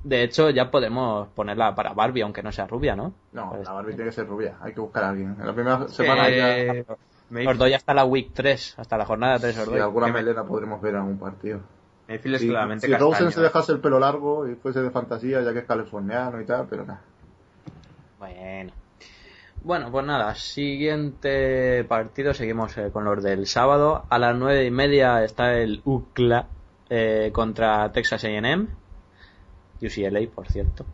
De hecho, ya podemos ponerla para Barbie, aunque no sea rubia, ¿no?
No,
Pues-
la Barbie tiene que ser rubia. Hay que buscar a alguien. En la primera semana
Eh,
ya.
Mayfield,
Os doy hasta la week 3, hasta la jornada 3 os
Si
doy.
alguna
me-
melena podremos ver en algún partido.
Mayfield es
Si,
claramente
si Rosen
castaño.
se dejase el pelo largo y fuese de fantasía, ya que es californiano y tal, pero nada.
Bueno. Bueno, pues nada, siguiente partido, seguimos eh, con los del sábado. A las nueve y media está el UCLA eh, contra Texas A&M. UCLA, por cierto.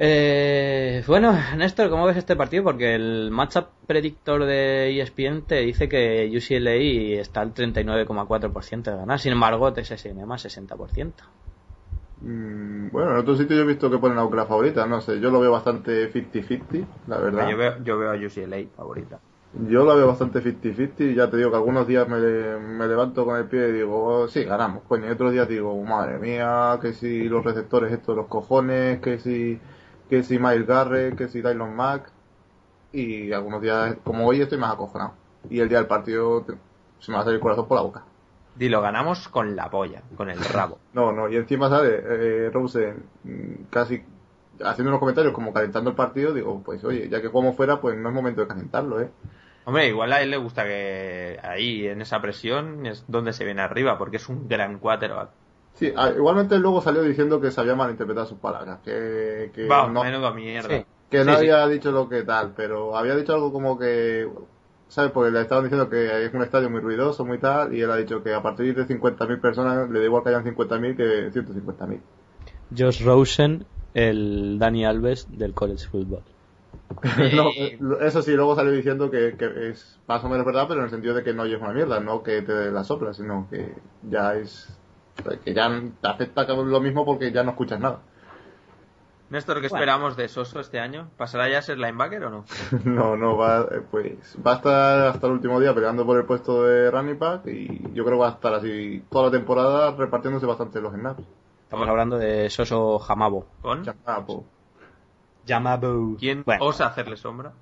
Eh, bueno, Néstor, ¿cómo ves este partido? Porque el matchup predictor de ESPN te dice que UCLA está al 39,4% de ganar. Sin embargo, A&M a 60%.
Mm, bueno, en otros sitios yo he visto que ponen a Oakland favorita, no sé, yo lo veo bastante 50-50, la verdad.
Yo veo, yo veo a UCLA favorita.
Yo lo veo bastante 50-50 y ya te digo que algunos días me, me levanto con el pie y digo, oh, sí, ganamos, coño. Y otros días digo, madre mía, que si los receptores estos, los cojones, que si, que si Miles Garrett, que si Tylon Mack. Y algunos días, como hoy, estoy más acojonado. Y el día del partido se me va a salir el corazón por la boca.
Dilo, ganamos con la polla, con el rabo.
No, no, y encima sale eh, Rosen mm, casi haciendo unos comentarios como calentando el partido, digo, pues oye, ya que jugamos fuera, pues no es momento de calentarlo, ¿eh?
Hombre, igual a él le gusta que ahí, en esa presión, es donde se viene arriba, porque es un gran quarterback.
Sí, ah, igualmente luego salió diciendo que se había malinterpretado sus palabras, que, que,
Va,
no,
menudo mierda.
Sí.
que no
Sí,
había dicho lo que tal, pero había dicho algo como que, ¿sabes? Porque le estaban diciendo que es un estadio muy ruidoso, muy tal, y él ha dicho que a partir de 50.000 personas le da igual que hayan 50.000 que 150.000.
Josh Rosen, el Dani Alves del college football.
No, eh, eso sí, luego salió diciendo que, que es más o menos verdad, pero en el sentido de que no es una mierda, no que te la sopla, sino que ya es. Que ya te afecta lo mismo porque ya no escuchas nada.
Néstor, ¿qué
Bueno.
esperamos de Soso este año? ¿Pasará ya a ser linebacker o no?
No, no, va, eh, pues, va a estar hasta el último día peleando por el puesto de running back y yo creo que va a estar así toda la temporada repartiéndose bastante los snaps.
Estamos hablando de Soso Jamabo.
¿Con?
Pues,
Jamabo.
¿Quién
Bueno,
osa hacerle sombra?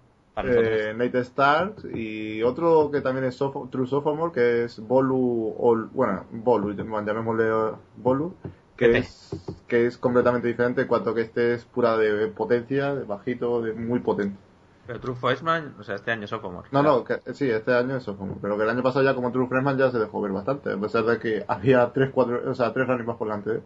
Eh, Nate Starks y otro que también es sopho- True Sophomore, que es Bolu, Ol- bueno, Bolu, llamémosle Bolu, que es, que es completamente diferente en cuanto que este es pura de potencia, de bajito, de muy potente.
Pero True Freshman, o sea, este año sophomore.
No, no, que, sí, este año es Sophomore, pero que el año pasado ya como True Freshman ya se dejó ver bastante, a pesar de que había tres, cuatro, o sea, tres running backs por delante de él.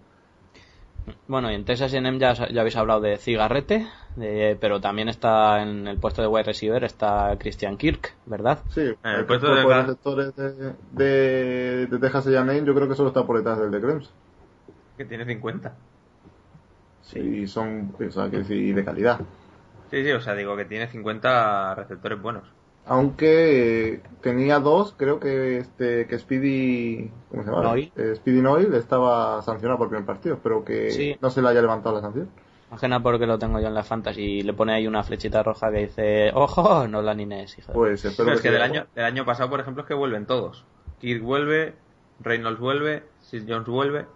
Bueno, y en Texas A&M ya, ya habéis hablado de Cigarrete, de- pero también está en el puesto de wide receiver está Christian Kirk, ¿verdad?
Sí,
el
el
puesto
cuerpo
de
de receptores de, de, de Texas A&M yo creo que solo está por detrás del de Clemson.
Que tiene 50.
Sí, son, o sea, que sí, de calidad.
Sí, sí, o sea, digo que tiene 50 receptores buenos.
Aunque eh, tenía dos, creo que este que Speedy, ¿cómo se llama?
Noil.
Eh, Speedy Noil estaba sancionado por el primer partido, pero que
Sí.
no se le haya levantado la sanción.
Ajena porque lo tengo yo en la fantasy y le pone ahí una flechita roja que dice, ojo, no la Inés, hijo de
Pues espero
Pero es que
sí.
del año, del año pasado, por ejemplo, es que vuelven todos. Kirk vuelve, Reynolds vuelve, Sis Jones vuelve.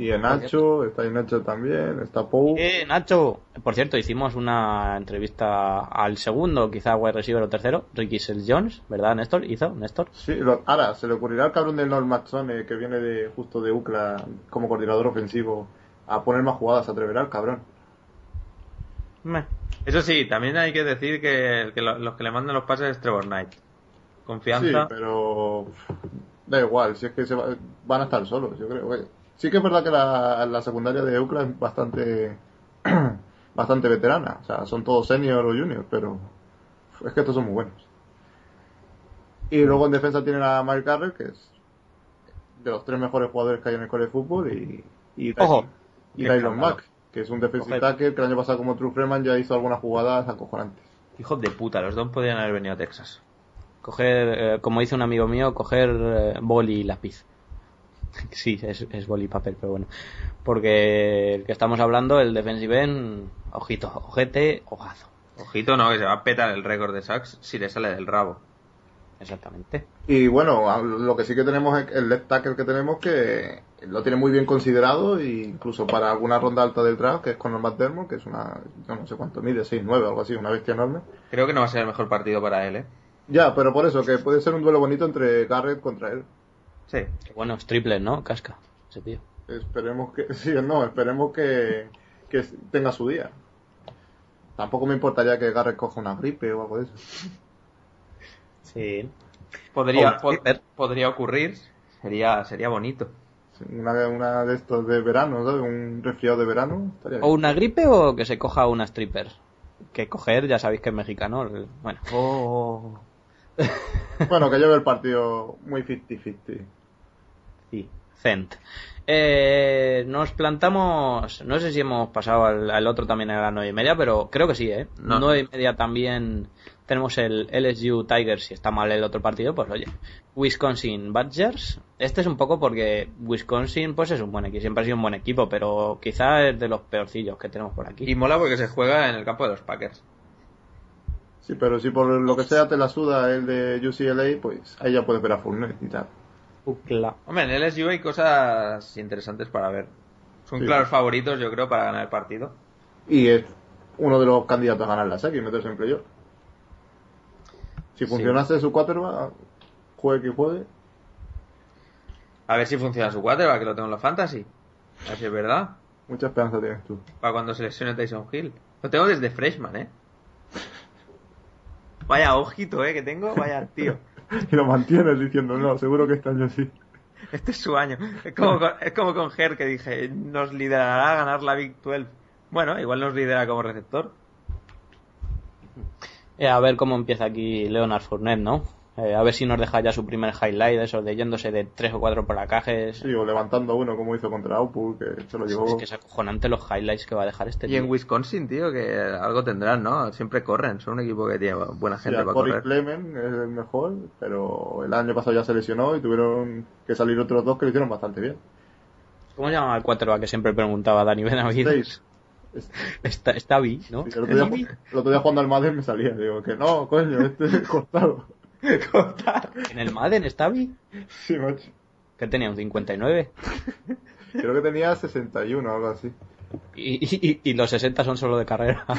Y en Nacho, está en Nacho también, está Pou.
Eh, Nacho, por cierto, hicimos una entrevista al segundo, quizá wide receiver o tercero, Ricky Sel Jones, ¿verdad, Néstor? ¿Hizo, Néstor?
Sí, lo- ahora, se le ocurrirá al cabrón del Norm Mazzone, que viene de justo de UCLA como coordinador ofensivo, a poner más jugadas, se atreverá el cabrón.
Meh.
Eso sí, también hay que decir que, que lo- los que le mandan los pases es Trevor Knight.
Sí,
Confianza.
pero da igual, si es que se va- van a estar solos, yo creo. que- Sí que es verdad que la, la secundaria de UCLA es bastante bastante veterana. O sea, son todos senior o junior, pero es que estos son muy buenos. Y luego en defensa tienen a Mike Garrett, que es de los tres mejores jugadores que hay en el college de fútbol, y, y,
Ojo.
y Dylan. Mack, que es un defensive tackle que el año pasado como True Freeman ya hizo algunas jugadas acojonantes.
Hijos de puta, los dos podrían haber venido a Texas.
Coger, eh, como dice un amigo mío, coger eh, boli y lápiz. Sí, es, es boli y papel, pero bueno. Porque el que estamos hablando, el defensive end, ojito, ojete, ojazo.
Ojito, no, que se va a petar el récord de sacks si le sale del rabo.
Exactamente.
Y bueno, lo que sí que tenemos es el left tackle que tenemos que lo tiene muy bien considerado e incluso para alguna ronda alta del draft, que es Conor McDermott, que es una, yo no sé cuánto mide, 6'9 o algo así, una bestia enorme.
Creo que no va a ser el mejor partido para él, ¿eh?
Ya, pero por eso, que puede ser un duelo bonito entre Garrett contra él.
Sí.
Que Bueno, es triple, ¿no? Casca, ese tío.
Esperemos que, sí, no, esperemos que, que tenga su día. Tampoco me importaría que Garrett coja una gripe o algo de eso.
Sí.
Podría,
flipper.
podría ocurrir. Sería, sería bonito.
Una, una de estos de verano, ¿sabes? Un resfriado de verano. Estaría
O
bien.
una gripe o que se coja una stripper. Que coger, ya sabéis que es mexicano. el- Bueno,
Oh.
Bueno, que lleve el partido muy 50-50.
Sí, cent. Eh, nos plantamos, no sé si hemos pasado al, al otro también a las nueve y media, pero creo que sí, ¿eh?
No.
Nueve y media también tenemos el LSU Tigers, si está mal el otro partido, pues oye, Wisconsin Badgers. Este es un poco porque Wisconsin pues es un buen equipo, siempre ha sido un buen equipo, pero quizá es de los peorcillos que tenemos por aquí.
Y mola porque se juega en el campo de los Packers.
Sí, pero si por lo que sea te la suda el de UCLA, pues ahí ya puedes ver a Fournette y tal.
Hombre, en el LSU hay cosas interesantes para ver. Son
Sí.
claros favoritos, yo creo, para ganar el partido.
Y es uno de los candidatos a ganar la serie y meterse en playoff. Si
Sí.
funcionase su quarterback, juegue que juegue,
A ver si funciona su quarterback, que lo tengo en la fantasy. A ver si es verdad.
mucha esperanza tienes tú.
Para cuando se lesione Tyson Hill. Lo tengo desde freshman, ¿eh? Vaya ojito, ¿eh? Que tengo. Vaya tío.
Y lo mantienes diciendo, no, seguro que este año sí.
Este es su año. Es como con, es como con Her que dije, nos liderará a ganar la Big 12. Bueno, igual nos lidera como receptor.
Eh, a ver cómo empieza aquí Leonard Fournette, ¿no? Eh, a ver si nos deja ya su primer highlight, eso de yéndose de tres o cuatro placajes.
Sí, o levantando uno como hizo contra Aupur, que se lo llevó.
Es que es acojonante los highlights que va a dejar este
Y en. Wisconsin, tío, que algo tendrán, ¿no? Siempre corren. Son un equipo que tiene buena
Sí,
gente
a
para
Corey
correr.
Clement es el mejor, pero el año pasado ya se lesionó y tuvieron que salir otros dos que lo hicieron bastante bien.
¿Cómo se llama el quarterback que siempre preguntaba Dani Benavides?
Seis.
Está, está ¿no?
Sí, el, otro día, el otro día jugando al Madden me salía, digo que no, coño, este es cortado.
En el Madden está Vi.
Sí, macho.
Que tenía un 59.
Creo que tenía 61 o algo así.
Y, y, y los 60 son solo de carrera.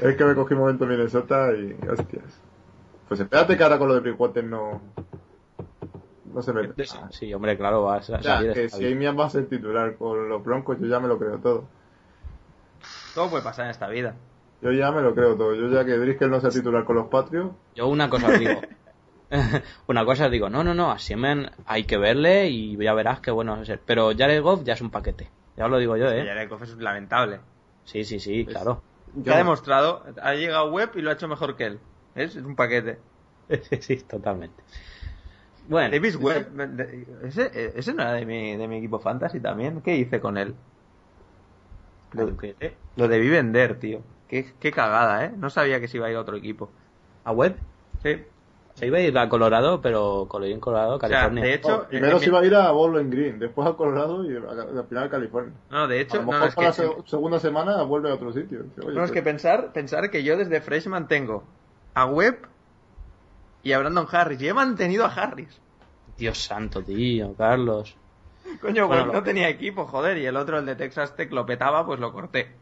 Es que me cogí un momento en Minnesota y hostias. Pues espérate que ahora con lo de Bridgewater no. No se me.
Sí, hombre, claro, va a sa-
O sea,
salir
que
esta
si. Amian va a ser titular con los Broncos, yo ya me lo creo todo.
Todo puede pasar en esta vida.
Yo ya me lo creo todo. Yo ya que Driscoll no sea titular con los Patriots,
Yo una cosa os digo. una cosa os digo, no, no, no, a Siemen hay que verle y ya verás qué bueno va a ser. Pero Jared Goff ya es un paquete. Ya os lo digo yo, ¿eh?
Jared Goff es lamentable.
Sí, sí, sí, claro.
Que ha demostrado, ha llegado web y lo ha hecho mejor que él. ¿Ves? Es un paquete.
sí, totalmente. Bueno,
Davis Webb, de- ese, ese no era de mi, de mi equipo fantasy también. ¿Qué hice con él? Lo debí vender, tío. Qué, qué cagada, ¿eh? No sabía que se iba a ir a otro equipo.
¿A web?
Sí.
Se iba a ir a Colorado, pero Colorín Colorado,
sea,
California.
de hecho-
No, primero se iba a ir a Bowling Green, después a Colorado y al final a California.
No, de
A
hecho,
lo
no,
mejor
es
para
que,
la se- segunda semana vuelve a otro sitio. Oye,
no, es
pues,
que pensar, pensar que yo desde Freshman tengo a Webb y a Brandon Harris. Y he mantenido a Harris.
Dios santo, tío, Carlos.
Coño,
Bueno,
Webb
lo-
no tenía equipo, joder. Y el otro, el de Texas Tech, lo petaba, pues lo corté.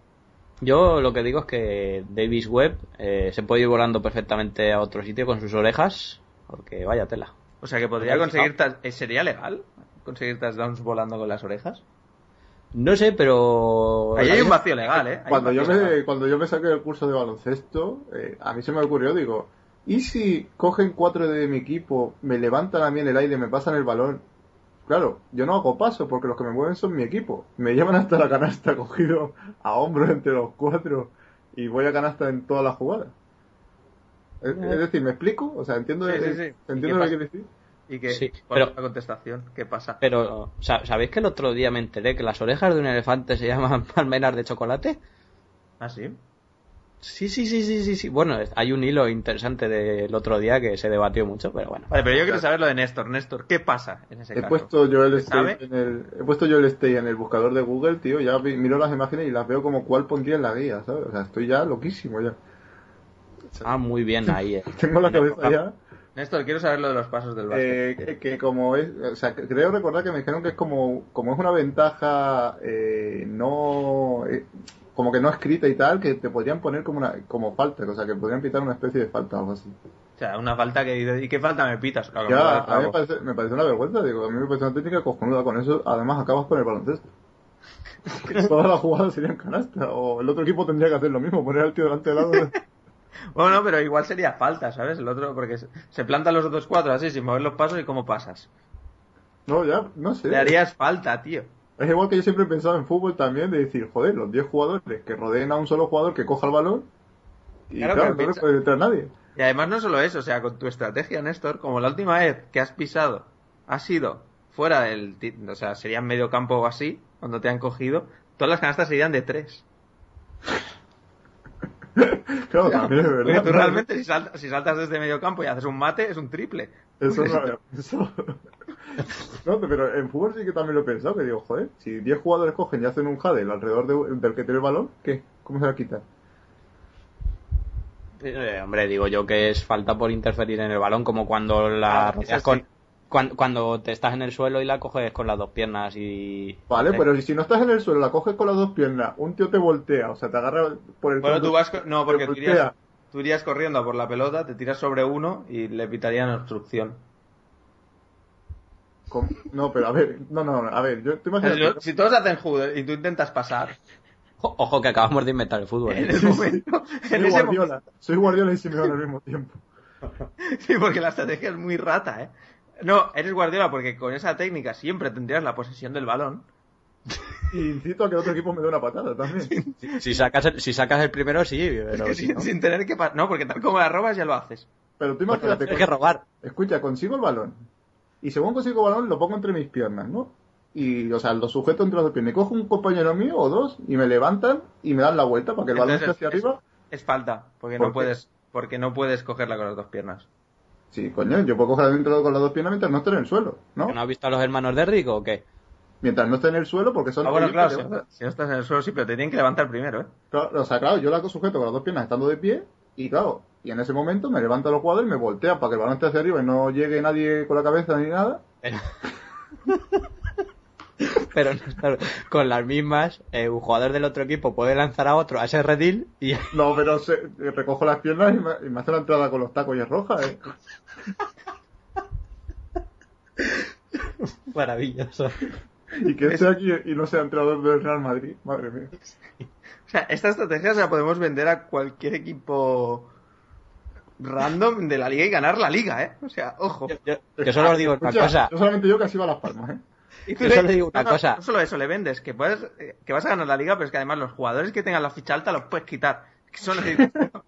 Yo lo que digo es que Davis Webb eh, se puede ir volando perfectamente a otro sitio con sus orejas, porque vaya tela.
O sea que podría conseguir... ¿eh, ¿Sería legal conseguir touchdowns volando con las orejas?
No sé, pero...
Ahí hay un vacío legal, ¿eh? Hay
cuando, yo
legal.
me, cuando yo me saqué del curso de baloncesto, eh, a mí se me ocurrió, digo, ¿y si cogen cuatro de mi equipo, me levantan a mí en el aire, me pasan el balón claro, yo no hago paso porque los que me mueven son mi equipo. Me llevan hasta la canasta cogido a hombros entre los cuatro y voy a canasta en todas las jugadas. Es, es decir, ¿me explico? O sea, entiendo,
Sí, sí, sí. ¿Y
entiendo lo que
pasa?
quiere decir.
Y que,
Sí,
¿cuál
pero-
es la contestación? ¿Qué pasa?
Pero, sa- ¿sabéis que el otro día me enteré que las orejas de un elefante se llaman palmeras de chocolate?
¿Ah, sí?
Sí, sí, sí, sí, sí, sí. Bueno, hay un hilo interesante del otro día que se debatió mucho, pero bueno.
Vale, pero yo quiero saber lo de Néstor. Néstor, ¿qué pasa en ese
He
caso?
puesto yo el stay en el, he puesto yo el stay en el buscador de Google, tío, ya vi- miro las imágenes y las veo como cuál pondría en la guía, ¿sabes? O sea, estoy ya loquísimo ya.
Ah, muy bien ahí. eh.
Tengo la cabeza ya.
Néstor, quiero saber lo de los pasos del básquet.
Eh, que, que como es, o sea, creo recordar que me dijeron que es como, como es una ventaja eh, no, eh, como que no escrita y tal, que te podrían poner como una, como falta, o sea, que podrían pitar una especie de falta o algo así.
O sea, una falta que dice, ¿y qué falta me pitas? Me
Ya,
vale,
a mí me
claro.
parece, me parece una vergüenza, digo, a mí me parece una técnica cojonuda, con eso además acabas con el baloncesto. Todas las jugadas serían canasta, o el otro equipo tendría que hacer lo mismo, poner al tío delante del lado.
Bueno, pero igual sería falta, ¿sabes? El otro, porque se, plantan los otros cuatro así, sin mover los pasos, ¿y cómo pasas?
No, ya, no sé.
Le harías falta, tío.
Es igual que yo siempre he pensado en fútbol también, de decir, joder, los 10 jugadores que rodeen a un solo jugador que coja el balón y
Claro,
claro, no le puede entrar nadie.
Y además no solo eso, o sea, con tu estrategia, Néstor, como la última vez que has pisado ha sido fuera del... O sea, sería en medio campo o así, cuando te han cogido, todas las canastas serían de tres.
Claro, también es
Porque
verdad.
tú realmente si saltas, si saltas desde medio campo y haces un mate, es un triple.
Eso no pensado. No, pero en fútbol sí que también lo he pensado, que digo, joder, si 10 jugadores cogen y hacen un jadel alrededor de- del que tiene el balón, ¿qué? ¿Cómo se va a quitar?
Eh, hombre, digo yo que es falta por interferir en el balón, como cuando la
Ah, sí.
cuando, cuando te estás en el suelo y la coges con las dos piernas y...
Vale,
Sí.
pero si no estás en el suelo, la coges con las dos piernas, un tío te voltea, o sea, te agarra por el
Bueno, tú vas... No,
te
porque tú
voltea.
irías, tú irías corriendo a por la pelota, te tiras sobre uno y le pitarían obstrucción.
Con- No, pero a ver, no, no, no, a ver, yo te imaginas...
Si todos hacen judo y tú intentas pasar,
Ojo que acabamos de inventar el fútbol.
en
¿eh?
el momento...
Soy
en
Guardiola, soy Guardiola y Simeone al mismo tiempo.
Sí, porque la estrategia es muy rata, ¿eh? No, eres Guardiola porque con esa técnica siempre tendrías la posesión del balón.
Y incito a que el otro equipo me dé una patada también.
Si sacas el, si sacas el primero, sí, pero si
sin,
no,
sin tener que... No, porque tal como la robas ya lo haces.
Pero tú imagínate,
tienes que robar.
escucha, consigo el balón. Y según consigo balón, lo pongo entre mis piernas, ¿no? Y, o sea, lo sujeto entre las dos piernas. Y cojo un compañero mío o dos y me levantan y me dan la vuelta para que el balón esté hacia
es-
arriba.
Es falta, porque
¿Por
no
qué?
puedes porque no puedes cogerla con las dos piernas.
Sí, coño, yo puedo coger dentro con las dos piernas mientras no esté en el suelo, ¿no?
¿Que ¿No has visto a los hermanos de Rico o qué?
Mientras no esté en el suelo, porque son
Ah, bueno, claro, si, si no estás en el suelo sí, pero te tienen que levantar primero, ¿eh?
Claro, o sea, claro, yo la sujeto con las dos piernas estando de pie y claro, y en ese momento me levantan los jugadores y me voltean para que el balón esté hacia arriba y no llegue nadie con la cabeza ni nada.
Pero, pero claro, con las mismas, eh, un jugador del otro equipo puede lanzar a otro a ese redil y
No, pero se- eh, recojo las piernas y me, y me hace la entrada con los tacos y es roja, ¿eh?
maravilloso.
Y que esté aquí y no sea entrenador del Real Madrid, madre mía.
Sea, esta estrategia se la podemos vender a cualquier equipo random de la liga y ganar la liga, ¿eh? O sea, ojo.
Yo, yo- yo solo os digo una
Escucha,
cosa.
Yo solamente yo casi iba a las palmas, ¿eh?
Y tú
Yo
le-
solo digo una
no, no,
cosa.
No solo eso, le vendes, que puedes, eh, que vas a ganar la liga, pero es que además los jugadores que tengan la ficha alta los puedes quitar. Que son los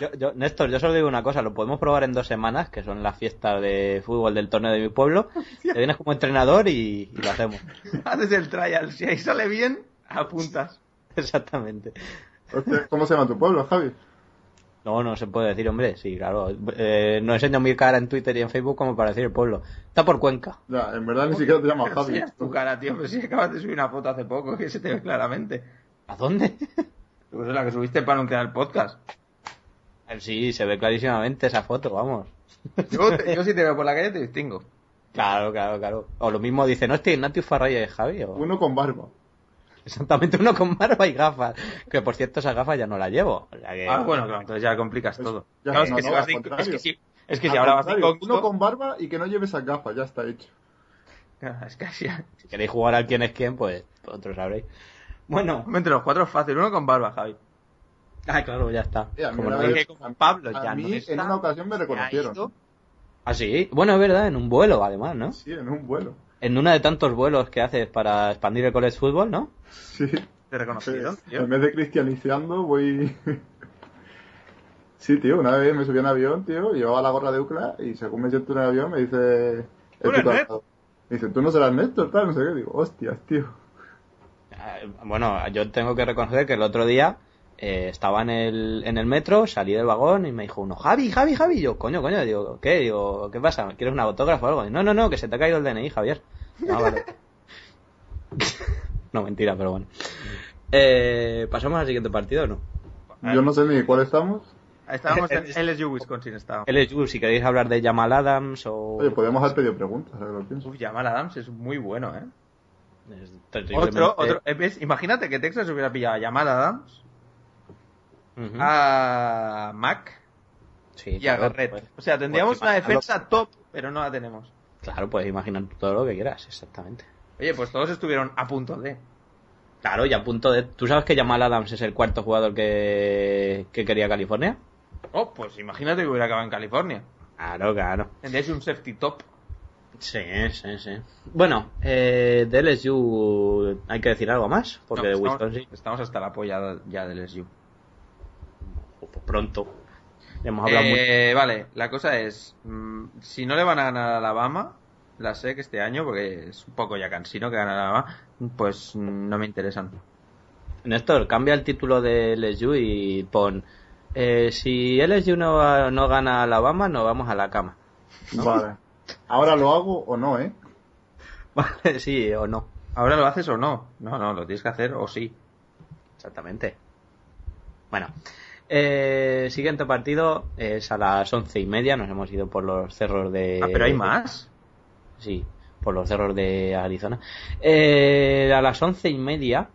Yo, yo- Néstor, yo solo digo una cosa, lo podemos probar en dos semanas, que son las fiestas de fútbol del torneo de mi pueblo. Te vienes como entrenador y, y lo hacemos.
haces el trial. Si ahí sale bien, apuntas.
Exactamente.
Hostia, ¿Cómo se llama tu pueblo, Javi?
No, no se puede decir, hombre, sí, claro. Eh, no enseño mi cara en Twitter y en Facebook como para decir el pueblo. Está por Cuenca.
Ya, en verdad ni siquiera te llamas Javi.
tu cara, tío. Pero si acabas de subir una foto hace poco, que se te ve claramente.
¿A dónde?
Pues es la que subiste para anunciar el podcast.
Sí, se ve clarísimamente esa foto, vamos.
Yo, te- yo si te veo por la calle te distingo.
Claro, claro, claro. O lo mismo dicen, no, este Ignatius Farraya es Javi. O...
Uno con barba.
Exactamente uno con barba y gafas. Que por cierto, esas gafas ya no las llevo. O sea que-
Ah, bueno, claro, entonces ya complicas
Pues,
todo.
ya,
es
no,
que
no,
si vas de- es que si, es que si
Al
ahora vas de
Uno con barba y que no lleve esas gafas, ya está hecho.
Es que.
Si queréis jugar al quién es quién, pues vosotros sabréis. Bueno.
Entre los cuatro es fácil. Uno con barba, Javi.
Ah, claro, ya está.
Eh, a mí
Como no
vez-
como Pablo
a
ya
mí
no está,
en una ocasión me reconocieron.
¿Ah, sí? Bueno, es verdad, en un vuelo, además, ¿no?
Sí, en un vuelo.
En uno de tantos vuelos que haces para expandir el college fútbol, ¿no?
Sí.
Te reconocido, tío.
En vez de cristianizando, voy. sí, tío, una vez me subí a un avión, tío, llevaba la gorra de UCLA y según me siento en el avión me dice. Me dice, tú no serás Néstor, tal, no sé qué. Digo, hostias, tío.
Eh, Bueno, yo tengo que reconocer que el otro día eh, estaba en el, en el metro, salí del vagón y me dijo uno, Javi, Javi, Javi. Y yo, coño, coño, digo, ¿qué? Digo, ¿qué pasa? ¿Quieres un autógrafo o algo? Y, no, no, no, que se te ha caído el DNI, Javier. Ah, vale. no, mentira, pero bueno. Eh, ¿Pasamos al siguiente partido o no?
Yo no sé ni cuál estamos.
Estábamos en LSU, Wisconsin, estábamos.
LSU, si queréis hablar de Jamal Adams o...
Oye, podemos haber pedido preguntas, que lo pienso.
Uf, Jamal Adams es muy bueno, ¿eh?
Es terriblemente-
Otro, otro, ¿ves? Imagínate que Texas hubiera pillado a Jamal Adams, A Mac
Sí,
y a Garrett.
pues-
O sea, tendríamos
pues
una defensa top, pero no la tenemos.
Claro, puedes imaginar todo lo que quieras, exactamente.
Oye, pues todos estuvieron a punto de.
Claro, y a punto de... ¿Tú sabes que Jamal Adams es el cuarto jugador que, que quería California?
Oh, pues imagínate que hubiera acabado en California.
Claro, claro.
Tendríais un safety top.
Sí, sí, sí. Bueno, eh, de LSU hay que decir algo más, porque
No,
de
estamos,
Wisconsin,
estamos hasta la polla ya del LSU.
Pues pronto. Ya hemos hablado mucho.
Eh, vale, la cosa es, mm, si no le van a ganar a Alabama, la sé que este año, porque es un poco ya cansino que ganar a Alabama, pues mm, no me interesan.
Néstor, cambia el título de LSU y pon... eh, si LSU no, va- no gana a Alabama, nos vamos a la cama.
Vale. ¿Ahora lo hago o no, eh?
Vale, sí o no.
¿Ahora lo haces o no? No, no, lo tienes que hacer o sí.
Exactamente. Bueno, eh, siguiente partido es a las once y media. Nos hemos ido por los cerros de.
Ah, pero hay más.
Sí, por los cerros de Arizona. Eh, a las once y media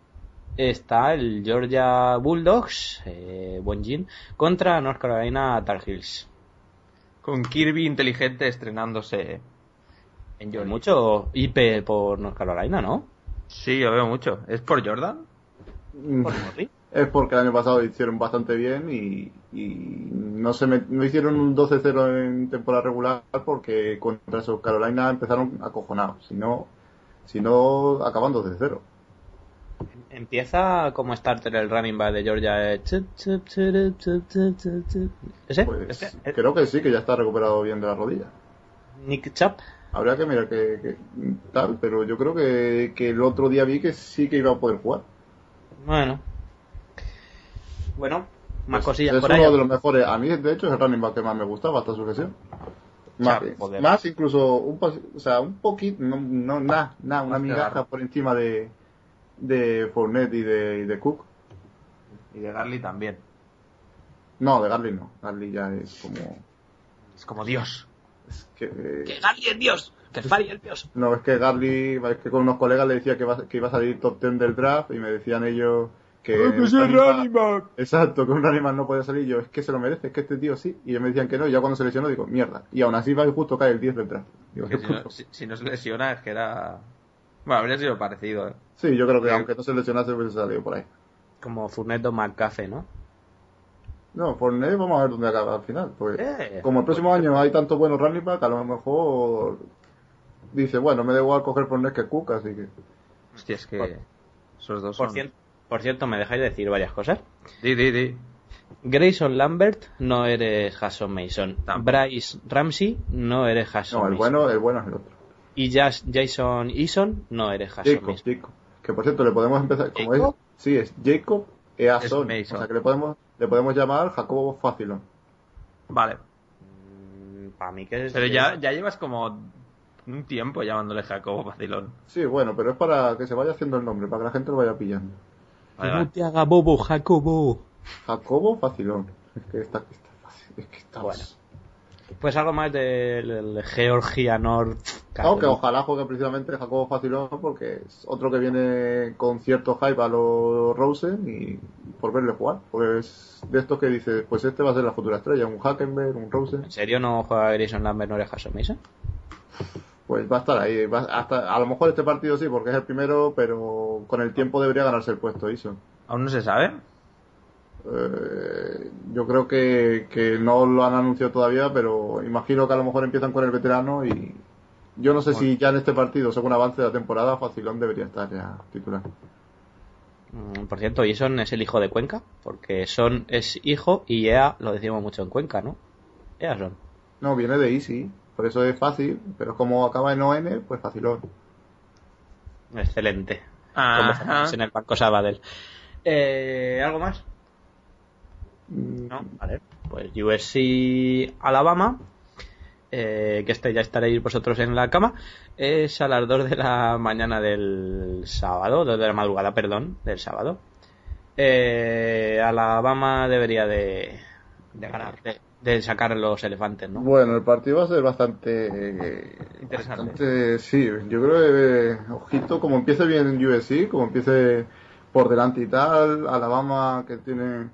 está el Georgia Bulldogs, eh, buen Jin, contra North Carolina Tar Heels.
Con Kirby inteligente estrenándose en
Hay
Georgia.
mucho IP por North Carolina, ¿no?
Sí, yo veo mucho. ¿Es por Jordan?
Mm,
Por Murray.
Es porque el año pasado hicieron bastante bien y, y no se met- no hicieron un 12-0 en temporada regular porque contra South Carolina empezaron acojonados. Si no, si no acaban 12-0.
Empieza como starter el running back de Georgia. eh. ¿Ese?
Pues
¿Ese?
creo que sí, que ya está recuperado bien de la rodilla.
Nick Chubb.
Habría que mirar que, que- tal, pero yo creo que, que el otro día vi que sí que iba a poder jugar.
Bueno. Bueno, más
Pues
cosillas
es
por
uno
ahí.
de los mejores. A mí, de hecho, es el running back que más me gustaba hasta su lesión. Más, más incluso, un, pas- o sea, un poquito, no, no nada, nada, una migaja por encima de, de Fournette y de, y de Cook.
Y de Garly también.
No, de Garley no. Garley ya es como...
Es como Dios.
Es que, eh,
¡Que Garly es Dios! ¡Que Fari es Dios!
no, es que Garley, es que con unos colegas le decía que, va, que iba a salir top 10 del draft y me decían ellos que... running back- Exacto, que un back no podía salir. Yo, es que se lo merece, es que este tío sí. Y ellos me decían que no, y ya cuando se lesionó digo, mierda. Y aún así va y justo cae el 10 del draft. Digo,
si, no,
puto.
si- si no se lesiona es que era... Bueno, habría sido parecido, ¿eh?
Sí, yo creo que aunque no se lesionase hubiese salido por ahí.
Como Furneto McCafe, ¿no?
No, Fournette vamos a ver dónde acaba al final. Pues,
Eh,
como el próximo año hay tantos buenos running back, a lo mejor dice, bueno, me da igual coger Fournette que Cook, así que...
Hostia, es que...
Por-
Esos dos
Por,
son...
por cierto, me dejáis decir varias cosas.
Di, di, di.
Grayson Lambert, no eres Jason Mason.
Tampoco.
Bryce Ramsey, no eres Jason
No, el
Mason.
bueno, el bueno es el otro.
Y Jas- Jason Eason, no eres Jason
Jacob,
Mason.
Jacob. Que por cierto, le podemos empezar... Como
¿Jacob?
es, sí, es Jacob Eason.
Es Mason.
O sea que le podemos, le podemos llamar Jacobo Facilón.
Vale.
Para mí que es...
Pero ya, ya llevas como un tiempo llamándole Jacobo Vacilón.
Sí, bueno, pero es para que se vaya haciendo el nombre, para que la gente lo vaya pillando.
Vale,
No
vale.
te haga bobo, Jacobo.
Jacobo Facilón. Es que está, está fácil. Es que está
Bueno. Pues algo más del el Georgia North.
Claro, que ojalá juegue precisamente Jacobo Facilón porque es otro que viene con cierto hype a los Rosen y por verle jugar. Pues de estos que dices, pues este va a ser la futura estrella, un Hackenberg, un Rosen.
¿En serio no juega Grayson Lambert, no eres Jason Mason?
Pues va a estar ahí. va- hasta, a lo mejor este partido sí, porque es el primero, pero con el tiempo debería ganarse el puesto, Ison.
¿Aún no se sabe?
Eh, yo creo que, que no lo han anunciado todavía, pero imagino que a lo mejor empiezan con el veterano y yo no sé si ya en este partido, según avance de la temporada, Facilón debería estar ya titular.
Mm, Por cierto, Jason es el hijo de Cuenca, porque Son es hijo y Ea lo decimos mucho en Cuenca, ¿no? Ea Son.
No, viene de Easy, por eso es fácil, pero como acaba en ON, pues Facilón.
Excelente.
Ajá.
En el Banco Sabadell. Eh, ¿Algo más? No, vale. Pues USC Alabama, eh, que este ya estaréis vosotros en la cama, es a las 2 de la mañana del sábado, 2 de la madrugada, perdón, del sábado. Eh, Alabama debería de, de ganar, de, de sacar los elefantes, ¿no?
Bueno, el partido va a ser bastante... eh,
Interesante.
bastante- sí, yo creo que, eh, ojito, como empiece bien en USC, como empiece por delante y tal, Alabama que tiene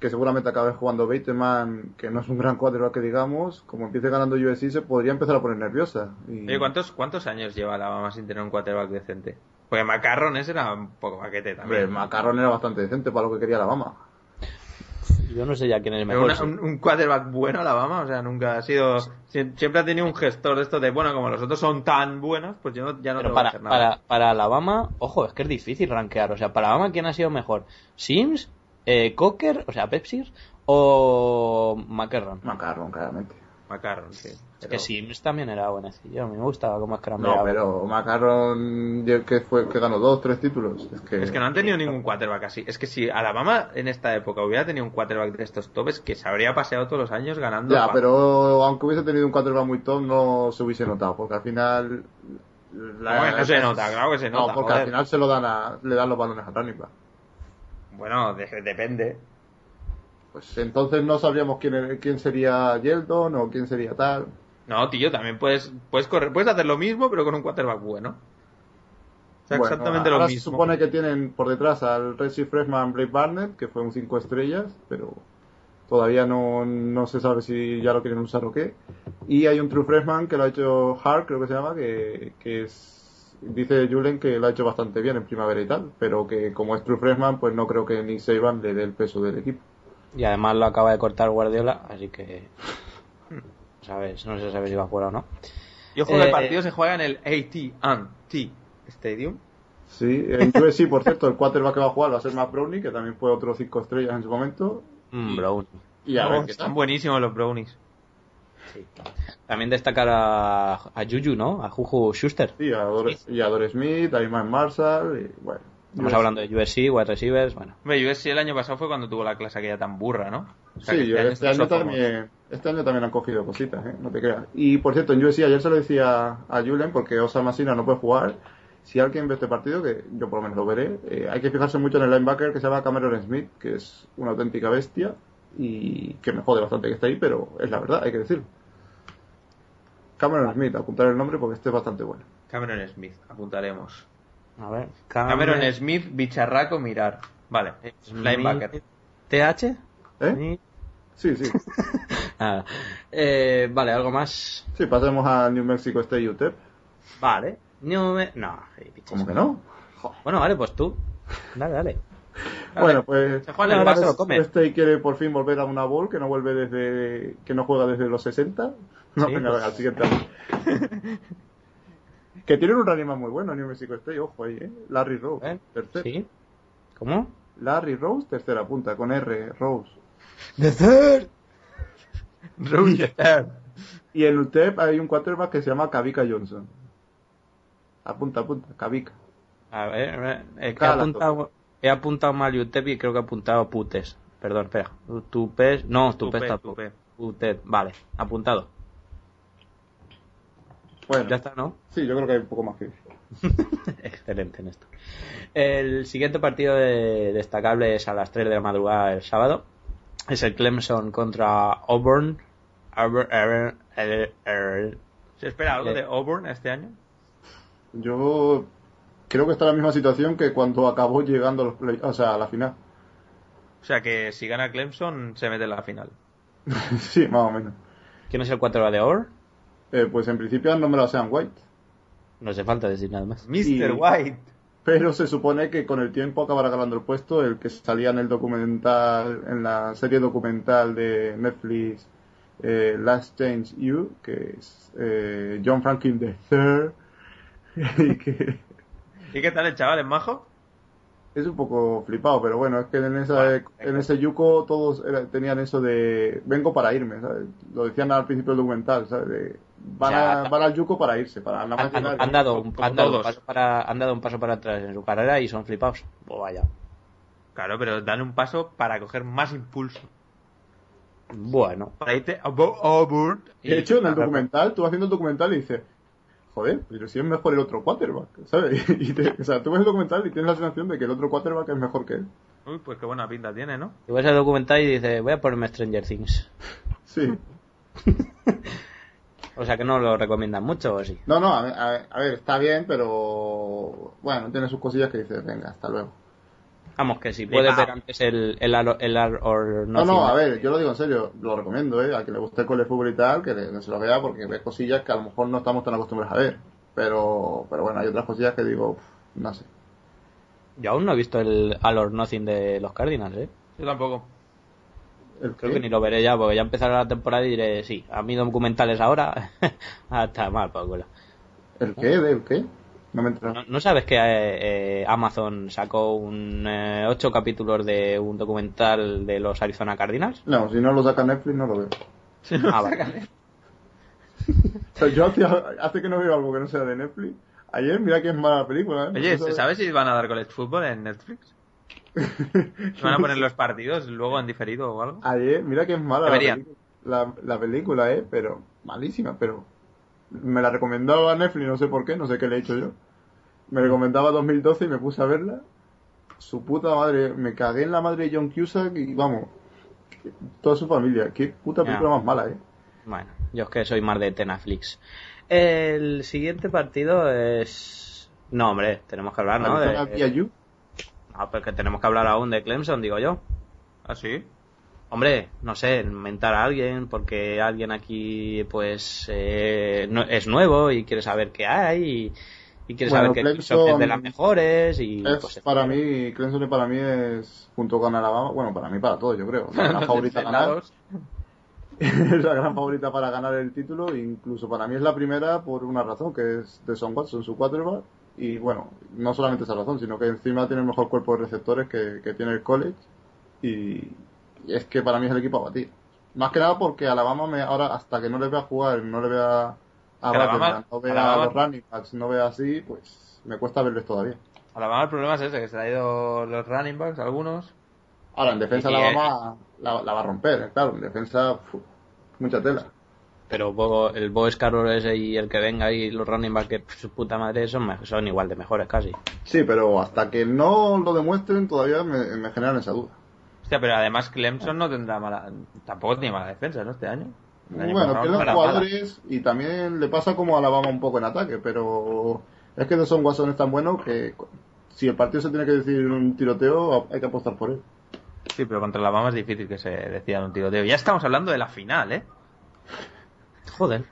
que seguramente acabe jugando Bateman, que no es un gran quarterback que digamos, como empiece ganando USC se podría empezar a poner nerviosa. Y...
Oye, ¿cuántos, ¿cuántos años lleva Alabama sin tener un quarterback decente? Porque Macarron ese era un poco paquete
Hombre,
también.
Macarron era bastante decente para lo que quería Alabama.
Yo no sé ya quién es
Pero
mejor.
una- un, un quarterback bueno Alabama, o sea, nunca ha sido... sie- Siempre ha tenido un gestor de esto de, bueno, como los otros son tan buenos, pues yo no- ya no
Pero
tengo que
para,
hacer nada.
para, para Alabama, ojo, es que es difícil rankear. O sea, para Alabama, ¿quién ha sido mejor? ¿Sims? Eh, ¿Cocker? O sea, Pepsi o McErron.
Macarron, claramente.
Macarron, sí.
Es que Sims también era buenecillo. A mí me gustaba cómo escrambeaba.
No, pero Macarron que fue que ganó dos, tres títulos. Es que,
Es que no han tenido ningún quarterback así. Es que si Alabama en esta época hubiera tenido un quarterback de estos topes, que se habría paseado todos los años ganando.
Ya, pero aunque hubiese tenido un quarterback muy top, no se hubiese notado, porque al final.
No, que no se nota, claro que se
No,
nota,
porque
joder.
al final se lo dan a, le dan los balones a back.
Bueno, de- depende.
Pues entonces no sabríamos quién, quién sería Yeldon o quién sería tal.
No, tío, también puedes, puedes correr, puedes hacer lo mismo, pero con un quarterback bueno. O sea,
Bueno,
exactamente
ahora
lo
se
mismo.
supone que tienen por detrás al Redshift Freshman Blake Barnett, que fue un 5 estrellas, pero todavía no, no se sabe si ya lo quieren usar o qué. Y hay un True Freshman que lo ha hecho Hart, creo que se llama, que, que es. Dice Julen que lo ha hecho bastante bien en primavera y tal, pero que como es True Freshman, pues no creo que Nick Saban le dé el peso del equipo.
Y además lo acaba de cortar Guardiola, así que. ¿Sabes? No se sabe si va a jugar o no.
Y ojo que el
Eh,
partido se juega en el AT&T Stadium.
Sí, en USC, por cierto, el quarterback que va a jugar va a ser Matt Brownie, que también fue otro 5 estrellas en su momento.
Mm, Brown.
Y a
No,
ver qué
están
tal.
buenísimos los brownies.
También destacar a, a Juju, ¿no? A Juju Schuster.
Sí, a Dore, y a Dore Smith, a Iman Marshall, y bueno.
Estamos
USC.
hablando de USC, wide receivers, bueno.
Hombre, USC el año pasado fue cuando tuvo la clase aquella tan burra, ¿no? O sea,
Sí, este, año
sófomos.
también, este año también han cogido cositas, ¿eh? no te creas. Y por cierto, en USC ayer se lo decía a Julen, porque Osa Masina no puede jugar. Si alguien ve este partido, que yo por lo menos lo veré, eh, hay que fijarse mucho en el linebacker que se llama Cameron Smith, que es una auténtica bestia y que me jode bastante que esté ahí, pero es la verdad, hay que decirlo. Cameron Smith, apuntar el nombre porque este es bastante bueno.
Cameron Smith, apuntaremos.
A ver.
Cameron Smith, bicharraco, mirar. Vale, linebacker.
¿TH?
¿Eh? Sí, sí.
Nada. Eh, vale, algo más.
Sí, pasemos a New Mexico State UTEP.
Vale. Me- no.
¿Cómo que no?
Bueno, vale, pues tú. Dale, dale.
Bueno, pues
Se juega el
come.
Este quiere por fin volver a una bowl que no vuelve desde que no juega desde los 60. No,
Sí,
venga,
pues.
venga, al siguiente. que tienen un back muy bueno, New Mexico State, ojo ahí, ¿eh? Larry Rose,
¿Eh?
tercero.
¿Sí? ¿Cómo?
Larry Rose, tercera punta, con R, Rose.
The third.
Rose Third.
Y en UTEP hay un quarterback que se llama Kavika Johnson. Apunta, apunta, Kavika.
A ver, a ver, es que he apuntado, he apuntado mal UTEP y creo que he apuntado Putes. Perdón, espera. Tupes, no, Tupes
Tupe,
tampoco.
tupe.
UTEP, vale, apuntado.
Bueno,
Ya está, ¿no?
sí, yo creo que hay un poco más que
Excelente en esto. El siguiente partido de- destacable es a las 3 de la madrugada el sábado. Es el Clemson contra Auburn. Auburn, Auburn,
¿Se espera algo
Eh.
de Auburn este año?
Yo creo que está en la misma situación que cuando acabó llegando a los play- o sea, a la final.
O sea que si gana Clemson se mete en la final.
sí, más o menos.
¿Quién es el 4 de Auburn?
Eh, pues en principio han nombrado a Sean White.
No hace falta decir nada más.
Mr.
Y-
White.
pero se supone que con el tiempo acabará ganando el puesto el que salía en el documental, en la serie documental de Netflix eh, Last Change You, que es eh, John Franklin III, y que
¿Y qué tal el chaval? ¿Es majo?
Es un poco flipado, pero bueno, es que en, esa, en ese yuco todos era- tenían eso de vengo para irme, ¿sabes? Lo decían al principio del documental, ¿sabes? De, van,
Ya,
a- van al yuco para irse, para
Han, dado un, han dado un paso para, han dado un paso para atrás en su carrera y son flipados. Pues vaya.
Claro, pero dan un paso para coger más impulso.
Bueno.
Para irte
De hecho, en el documental, tú vas haciendo el documental y dices, joder, pero si es mejor el otro quarterback, ¿sabes? Y te- o sea, tú ves el documental y tienes la sensación de que el otro quarterback es mejor que él.
Uy, pues qué buena pinta tiene, ¿no?
Y ves el documental y dices, voy a ponerme Stranger Things.
Sí.
O sea que no lo recomiendan mucho, ¿o sí?
No, no, a ver, a ver, a ver, está bien, pero bueno, tiene sus cosillas que dices, venga, hasta luego.
Vamos, que si puedes ver antes el, el, el or
No,
Nothing.
no, a ver, yo lo digo en serio, lo recomiendo, ¿eh? A que le guste el college fútbol y tal, que, le- que se lo vea porque ve cosillas que a lo mejor no estamos tan acostumbrados a ver. Pero, pero bueno, hay otras cosillas que digo, uf, no sé.
Yo aún no he visto el All or Nothing de los Cardinals, ¿eh?
Yo tampoco.
¿El
Creo que ni lo veré ya, porque ya empezará la temporada y diré, sí, a mí documentales ahora, hasta mal, por culo.
¿El qué? ¿El qué? No me.
¿No, no sabes que eh, eh, Amazon sacó un eh, ocho capítulos de un documental de los Arizona Cardinals?
No, si no lo saca Netflix no lo veo.
Ah, vale.
O sea, yo hace, hace que no veo algo que no sea de Netflix. Ayer, mira que es mala película, ¿eh?
Oye,
No
¿se
sabes-
sabe si van a dar college fútbol en Netflix? ¿Van a poner los partidos luego en diferido o algo?
Ayer, mira que es mala la, película, ¿eh? Pero malísima, pero me la recomendaba Netflix, no sé por qué, no sé qué le he hecho yo. Me recomendaba 2012 y me puse a verla. Su puta madre, me cagué en la madre de John Cusack y vamos, toda su familia. Qué puta película más mala, ¿eh?
Bueno, yo es que soy más de Tenaflix. El siguiente partido es... No, hombre, tenemos que hablar, ¿no? De... No, pues que tenemos que hablar aún de Clemson, digo yo.
¿Ah, sí?
Hombre, no sé, mentar a alguien porque alguien aquí pues eh, no- es nuevo y quiere saber qué hay y, y quiere
Bueno,
saber que Clemson es de las mejores y
Es,
pues,
para mí, Clemson para mí es, junto con Alabama, bueno, para mí, para todos, yo creo, la gran favorita ganar. Es la gran favorita para ganar el título, incluso para mí es la primera por una razón, que es de Son Watson, su quarterback, y bueno, no solamente esa razón, sino que encima tiene el mejor cuerpo de receptores que, que tiene el college, y, y es que para mí es el equipo a batir. Más que nada porque Alabama me, ahora, hasta que no le vea jugar, no le vea a
Que Alabama-
no vea
Alabama-
los running backs, no vea así, pues me cuesta verles todavía.
Alabama el problema es ese, que se le ha ido los running backs, algunos.
Ahora, en defensa
Y,
Alabama la, la va a romper, claro, en defensa, mucha tela.
pero Bo- el Bo Carroll ese y el que venga y los running back que su puta madre son, son igual de mejores casi.
Sí, pero hasta que no lo demuestren todavía me, me generan esa duda.
Hostia, pero además Clemson no tendrá mala... Tampoco tiene mala defensa, ¿no? Este año.
Bueno,
no
pierden jugadores y también le pasa como a Alabama un poco en ataque, pero es que Son Watson es tan bueno que si el partido se tiene que decidir en un tiroteo, hay que apostar por él.
Sí, pero contra Alabama es difícil que se decida en un tiroteo. Ya estamos hablando de la final, ¿eh?
Joder.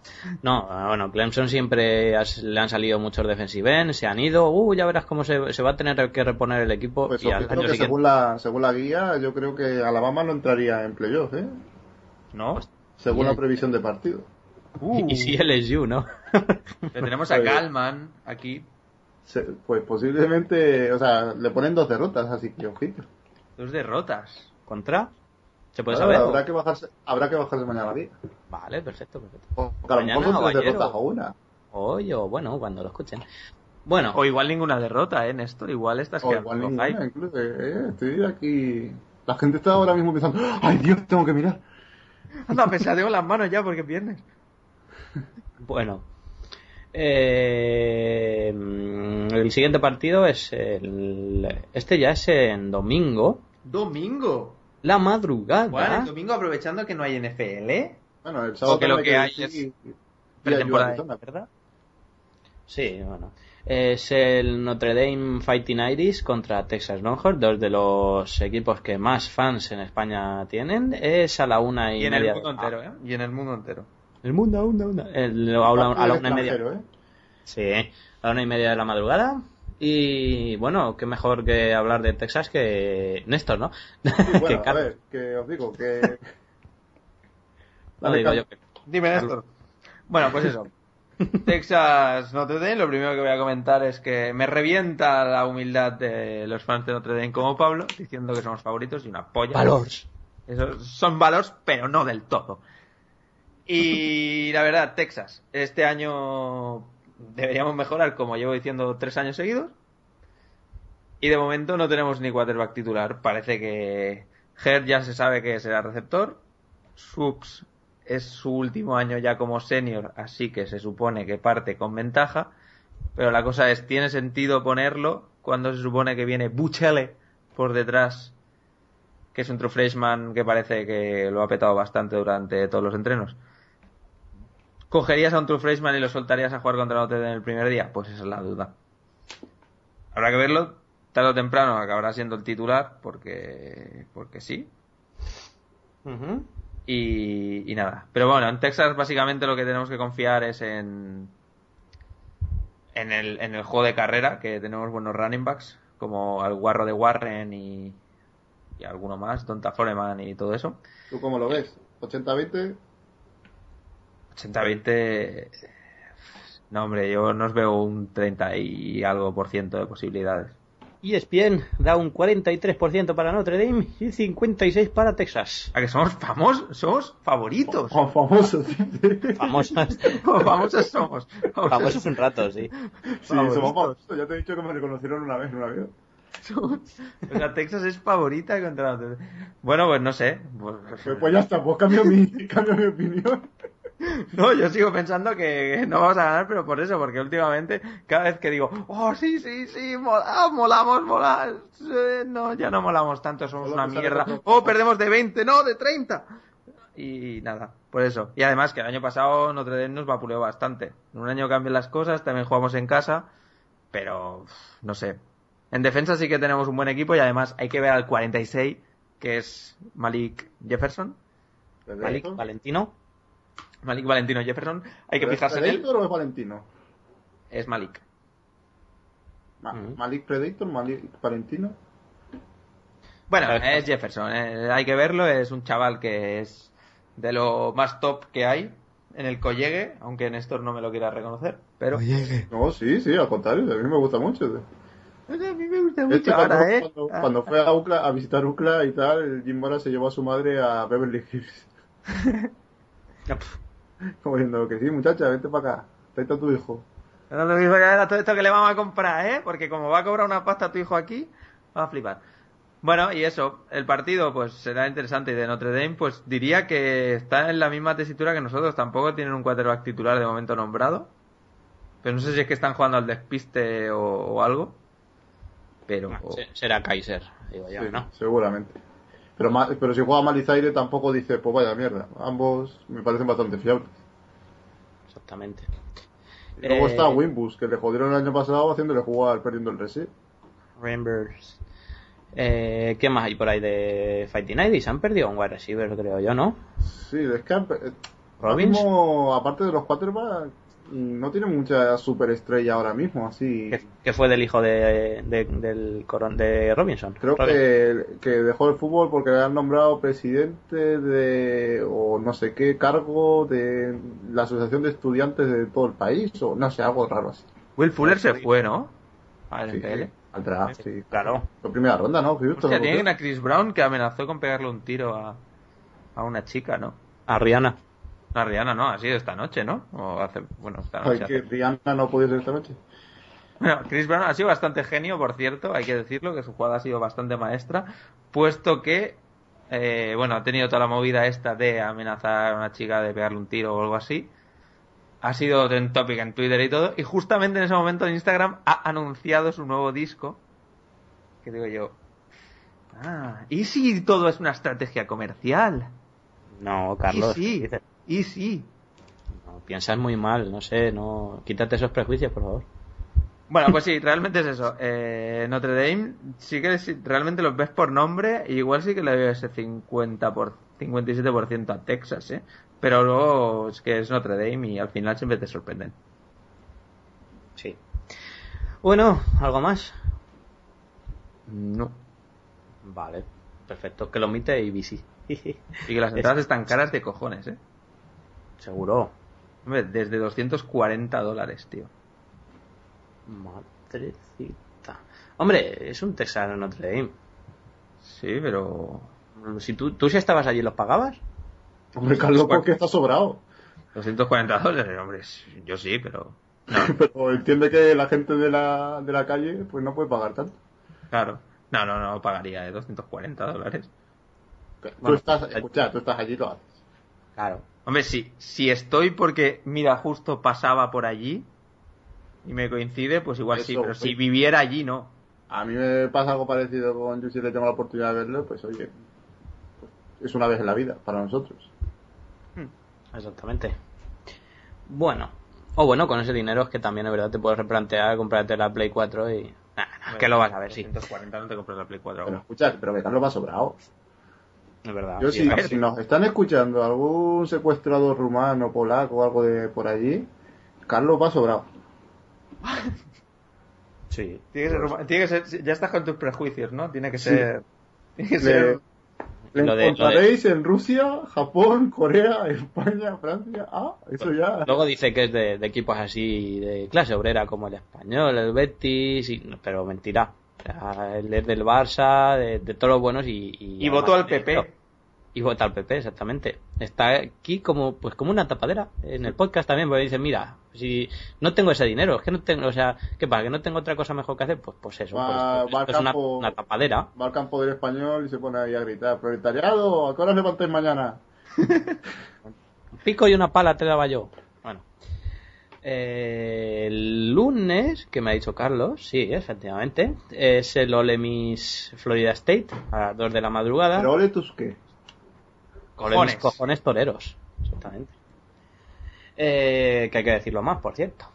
No, bueno, Clemson siempre has- le han salido muchos defensive se han ido, uh, ya verás cómo se, se va a tener que reponer el equipo
Pues
y al año
según la, según la guía, yo creo que Alabama no entraría en playoff, ¿eh?
¿No?
Según la previsión de partido.
Uh,
Y si LSU, ¿no?
que tenemos a Galman aquí.
Se- pues posiblemente, o sea, le ponen dos derrotas, así que ojito.
Dos derrotas.
¿Contra? ¿Se puede
Ahora,
saber?
habrá que bajarse, habrá que bajarse mañana la guía.
Vale, perfecto, perfecto.
O que a
Mañana
mejor son tres derrotas
o-
una.
Hoy o bueno, cuando lo escuchen. Bueno,
O igual ninguna derrota, ¿eh, Néstor? Igual estás
O
quedando
igual
con
ninguna, incluso. Eh, estoy aquí. La gente está ahora mismo pensando, ¡ay Dios, tengo que mirar!
Anda, pesadeo las manos ya porque pierdes.
bueno. Eh, el siguiente partido es el... Este ya es en domingo.
Domingo.
La madrugada.
Bueno, el domingo aprovechando que no hay NFL.
Bueno, el sábado
que lo que
hay
es pretemporada. ¿verdad?
Sí, bueno. Es el Notre Dame Fighting Irish contra Texas Longhorns, dos de los equipos que más fans en España tienen. Es a la una y,
Y en el
media.
mundo entero, ¿eh? Y en el mundo entero.
El mundo, a una, una. El- a la, a la una y media.
¿eh?
Sí, a la una y media de la madrugada. Y bueno, qué mejor que hablar de Texas que Néstor, ¿no?
Sí,
Que
bueno, a
Carlos.
ver, que os digo que...
No digo yo que-
Dime, Néstor. Bueno, pues eso. Texas Notre Dame, lo primero que voy a comentar es que me revienta la humildad de los fans de Notre Dame como Pablo, diciendo que somos favoritos y una polla.
Valors.
Esos son valores, pero no del todo. Y la verdad, Texas, este año deberíamos mejorar, como llevo diciendo, tres años seguidos. Y de momento no tenemos ni quarterback titular. Parece que Her ya se sabe que será receptor. Subs es su último año ya como senior, así que se supone que parte con ventaja. Pero la cosa es, ¿tiene sentido ponerlo cuando se supone que viene Buchele por detrás que es un true freshman que parece que lo ha petado bastante durante todos los entrenos. ¿Cogerías a un true freshman y lo soltarías a jugar contra Notre en el primer día? Pues esa es la duda. Habrá que verlo. Tarde o temprano acabará siendo el titular porque, porque sí. Y, y nada. Pero bueno, en Texas básicamente lo que tenemos que confiar es en, en, el, en el juego de carrera, que tenemos buenos running backs, como al guarro de Warren y, y alguno más, Donta Foreman y todo eso.
¿Tú cómo lo ves? ¿80-20?
80-20. No, hombre, yo no os veo un 30 y algo por ciento de posibilidades.
ESPN da un 43% para Notre Dame y 56% para Texas.
¿A que somos famosos? ¿Somos favoritos?
Oh, famosos,
famosos somos.
Famosos un rato, sí.
Sí, somos famosos. Ya te he dicho que me reconocieron una vez en un avión.
O sea, Texas es favorita contra Notre Dame. Bueno, pues no sé. Pues
ya está, pues cambio mi, cambio mi opinión.
No, yo sigo pensando que no vamos a ganar, pero por eso, porque últimamente cada vez que digo, oh, sí, sí, sí, mola- molamos, molamos, eh, no, ya no molamos tanto, somos una mierda. Oh, perdemos de 20, no, de 30. Y nada, por eso. Y además que el año pasado Notre Dame nos vapuleó bastante. En un año cambian las cosas, también jugamos en casa, pero no sé. En defensa sí que tenemos un buen equipo y además hay que ver al 46, que es Malik Jefferson.
Malik Valentino.
Malik Valentino Jefferson, hay que fijarse en él.
¿Predator o es Valentino?
Es Malik.
Ma-
Ujú.
Malik Predator, Malik Valentino.
Bueno, es Jefferson, eh, hay que verlo, es un chaval que es de lo más top que hay en el collegue, aunque Néstor no me lo quiera reconocer, pero...
No, sí, sí, al contrario, a mí me gusta mucho.
A mí me gusta mucho
hecho, cuando,
ahora, ¿eh?
cuando, cuando fue a, Ucla, a visitar Ucla y tal, el Jim Mora se llevó a su madre a Beverly Hills. Como diciendo que sí, muchacha, vente para acá, tráete a tu hijo.
Pero lo mismo que era todo esto que le vamos a comprar, ¿eh? Porque como va a cobrar una pasta tu hijo aquí, va a flipar. Bueno, y eso, el partido pues será interesante y de Notre Dame pues diría que está en la misma tesitura que nosotros, tampoco tienen un quarterback titular de momento nombrado. Pero no sé si es que están jugando al despiste o, o algo. Pero...
Ah, se- Será Kaiser, digo yo,
Sí,
¿no?
Seguramente. Pero, pero si juega Malizaire tampoco dice, pues vaya mierda. Ambos me parecen bastante fiables.
Exactamente.
Y luego
Eh,
está Wimbus, que le jodieron el año pasado haciéndole jugar perdiendo el resi.
Rambers. Eh, ¿Qué más hay por ahí de Fighting Iris? Han perdido un wide receiver, creo yo, ¿no?
Sí, es que eh, ahora mismo, aparte de los quarterbacks, no tiene mucha superestrella ahora mismo, así.
Que, que fue del hijo de, de- del coron- de Robinson.
Creo
Robin.
que, que dejó el fútbol porque le han nombrado presidente de, o no sé qué cargo de la Asociación de Estudiantes de todo el país, o no sé, algo raro así.
Will Fuller se fue, ¿no? Al
Sí,
NFL.
al draft, sí.
Claro.
La primera ronda, ¿no?
Hostia,
¿no?
tienen a Chris Brown que amenazó con pegarle un tiro a, a una chica, ¿no?
A Rihanna.
A Rihanna, ¿no? Ha sido esta noche, ¿no? O hace, bueno, esta noche.
que
hace-
Rihanna no podía ser esta noche.
Bueno, Chris Brown ha sido bastante genio, por cierto, hay que decirlo, que su jugada ha sido bastante maestra, puesto que, eh, bueno, ha tenido toda la movida esta de amenazar a una chica de pegarle un tiro o algo así. Ha sido en topic en Twitter y todo, y justamente en ese momento en Instagram ha anunciado su nuevo disco. Que digo yo, ah, ¿y si todo es una estrategia comercial?
No, Carlos.
y y sí.
no, piensas muy mal, no sé, no. Quítate esos prejuicios, por favor.
Bueno, pues sí, realmente es eso. Eh, Notre Dame, sí que si realmente los ves por nombre, igual sí que le veo ese 50 por, 57% a Texas, ¿eh? Pero luego es que es Notre Dame y al final siempre te sorprenden.
Sí. Bueno, ¿algo más?
No.
Vale, perfecto. Que lo omite y bici.
Y que las entradas están caras de cojones, ¿eh?
Seguro.
Hombre, desde 240 dólares, tío.
Madrecita. Hombre, es un Texano Notre Dame.
Sí, pero...
Si tú, tú si estabas allí, ¿los pagabas?
Hombre, Carlos, porque está sobrado.
240 dólares, hombre, yo sí, pero... No,
Pero entiende que la gente de la, de la calle pues no puede pagar tanto.
claro. No, no, no pagaría, ¿eh? 240 dólares.
Tú
Bueno,
estás, escucha, tú estás allí, lo haces.
Claro.
Hombre, si, si estoy porque, mira, justo pasaba por allí y me coincide, pues igual sí,
Eso,
pero si
sí.
viviera allí, no.
A mí me pasa algo parecido con yo si le tengo la oportunidad de verlo, pues oye, pues, es una vez en la vida para nosotros.
Exactamente. Bueno. O bueno, con ese dinero es que también es verdad te puedes replantear comprarte la Play 4 y... Nah, nah, que lo vas a ver, sí.
240 no te compras la Play 4
Pero escucha, pero que Carlos va sobrado.
Es verdad.
Yo
sí,
si, nos están escuchando algún secuestrador rumano, polaco o algo de por allí, Carlos va sobrado.
Sí.
Tiene que, ser, roma- tiene que ser, ya estás con tus prejuicios, ¿no? Tiene que
Sí.
ser... Tiene que ser...
le
Lo de- lo de-
encontraréis en Rusia, Japón, Corea, España, Francia. Ah, eso ya.
Luego dice que es de, de equipos así de clase obrera como el español, el Betis, y- pero mentira. Él es del Barça, de, de todos los buenos y... Y,
Y votó al PP.
Y vota al PP, exactamente. Está aquí como pues como una tapadera. En el podcast también, porque dice, mira, si no tengo ese dinero, es que no tengo, o sea, ¿qué pasa? ¿Que no tengo otra cosa mejor que hacer? Pues, pues eso,
Va-
pues,
va
es una,
campo-
una tapadera.
Va al campo del español y se pone ahí a gritar: Proletariado, ¿a qué hora levantáis mañana?
Un pico y una pala te daba yo. Bueno. Eh, el lunes, que me ha dicho Carlos, sí, efectivamente, es el Ole Miss Florida State a las 2 de la madrugada.
Pero ole tus qué.
Ole
cojones.
cojones toreros, exactamente. Eh, que hay que decirlo más, por cierto.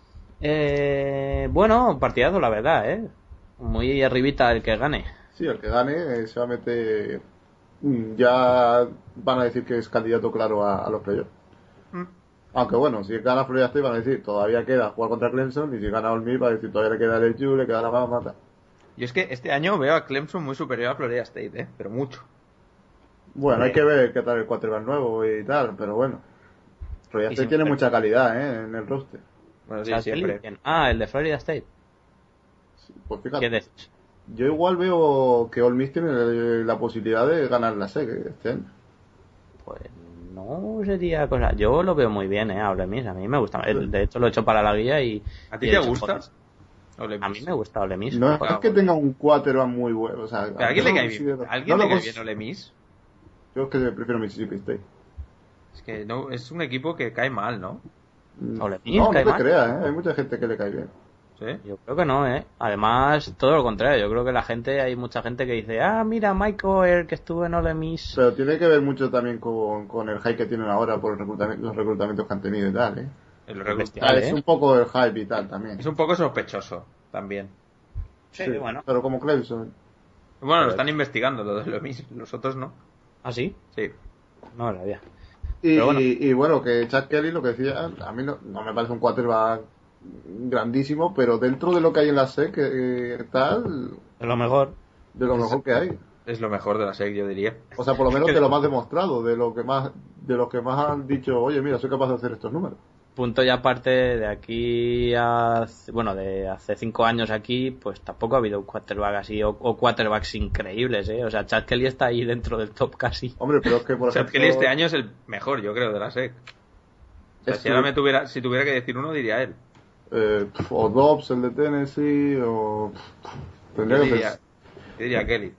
Eh, bueno, partidazo, la verdad, ¿eh? Muy arribita el que gane.
Sí, el que gane eh, se va a meter. mm, Ya van a decir que es candidato claro a, a los playoffs.
Mm.
Aunque bueno, si gana Florida State van a decir todavía queda jugar contra Clemson y si gana Ole Miss va a decir todavía le queda el LSU, le queda la Bama,
Yo es que este año veo a Clemson muy superior a Florida State, ¿eh? Pero mucho.
Bueno, hay que ver qué tal el quarterback nuevo y tal, pero bueno. Florida State tiene mucha calidad ¿eh? en el roster.
Bueno, sí, siempre.
Ah, el de Florida State.
Pues
¿Qué
fíjate, yo igual veo que Ole Miss tiene eh, la posibilidad de ganar la SEC este año.
Pues no sería cosa. Yo lo veo muy bien, ¿eh? A Ole Miss. A mí me gusta. De hecho, lo he hecho para la guía y.
¿A ti te gusta? Ole
A
Miss.
mí me gusta Ole Miss.
No es que tenga un quarterback muy bueno. O sea,
¿Pero ¿A alguien le cae bien?
considero-
¿A alguien
no
le cae bien Ole Miss?
Yo es que prefiero Mississippi State.
Es que no, es un equipo que cae mal, ¿no?
Ole Miss
no, no te creas, ¿eh? hay mucha gente que le cae bien.
¿Sí?
Yo creo que no, ¿eh? Además, todo lo contrario. Yo creo que la gente, hay mucha gente que dice, ah, mira, Michael, que estuvo en Ole Miss.
Pero tiene que ver mucho también con, con el hype que tienen ahora por el reclutamiento- los reclutamientos que han tenido y tal, ¿eh?
El
es
¿eh?
un poco el hype y tal también.
Es un poco sospechoso también.
Sí,
Sí,
bueno.
Pero como Clemson.
Bueno, lo están investigando, lo de Ole Miss. Los otros no.
¿Ah, sí?
Sí.
No lo sabía.
Y
bueno.
y bueno, que Chad Kelly lo que decía, a mí no, no me parece un quarterback grandísimo, pero dentro de lo que hay en la SEC, eh, tal,
Es lo mejor.
de lo mejor que hay.
Es lo mejor de la SEC, yo diría.
O sea, por lo menos de lo más demostrado, de lo que más, de los que más han dicho, oye, mira, soy capaz de hacer estos números.
Punto y aparte, de aquí a. Bueno, de hace cinco años aquí, pues tampoco ha habido un quarterback así, o, o quarterbacks increíbles, ¿eh? O sea, Chad Kelly está ahí dentro del top casi.
Hombre, pero es que por ejemplo,
Kelly este año es el mejor, yo creo, de la SEC. O sea,
Es
si ahora me tuviera, si tuviera que decir uno, diría él.
Eh, o Dobbs, el de Tennessee, o tendría
Yo
que
diría,
pensar.
yo diría Kelly.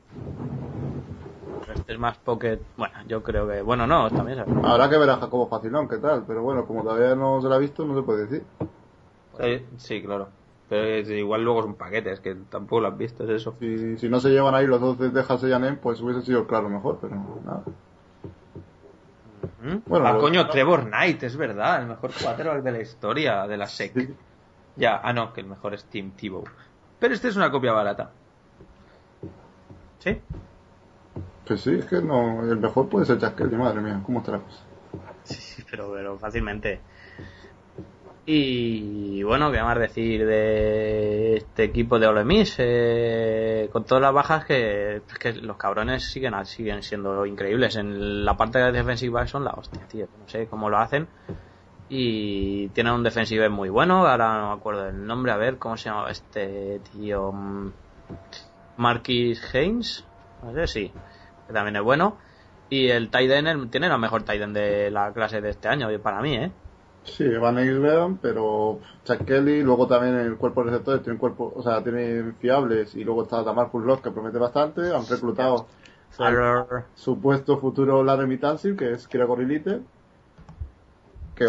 Este es más pocket. Bueno, yo creo que. Bueno, no, también es.
Habrá que ver a Jacobo Facilón, qué tal, pero bueno, como todavía no se lo ha visto, no se puede decir.
Sí, sí, claro. Pero es- igual luego es un paquete, es que tampoco lo has visto, es eso.
Si, si no se llevan ahí los dos de Texas pues hubiese sido claro mejor, pero nada.
¿Mm?
Bueno,
ah,
lo-
coño, Trevor Knight, es verdad, el mejor quarterback de la historia de la SEC.
Sí.
Ya, ah, no, que el mejor es Tim Tebow. Pero este es una copia barata.
Sí.
Pues sí, es que no, el mejor puede ser Kelly, madre mía, ¿cómo está la cosa?
Sí, pero, pero fácilmente. Y bueno, qué más decir de este equipo de Ole Miss, eh, con todas las bajas que, que los cabrones siguen, siguen siendo increíbles. En la parte de defensiva son la hostia, tío. No sé cómo lo hacen. Y tienen un defensive muy bueno, ahora no me acuerdo del nombre, a ver cómo se llama este tío. Marquis Haynes, no sé, sí, que también es bueno. Y el Tiden el- tiene la mejor Tiden de la clase de este año, para mí, ¿eh?
Sí, Van Eisberg, pero Chuck Kelly, luego también el cuerpo de receptores tiene cuerpo, o sea, tiene fiables y luego está Damarcus Love que promete bastante, han reclutado al supuesto futuro Larry Tansil, que es Kira Gorilite,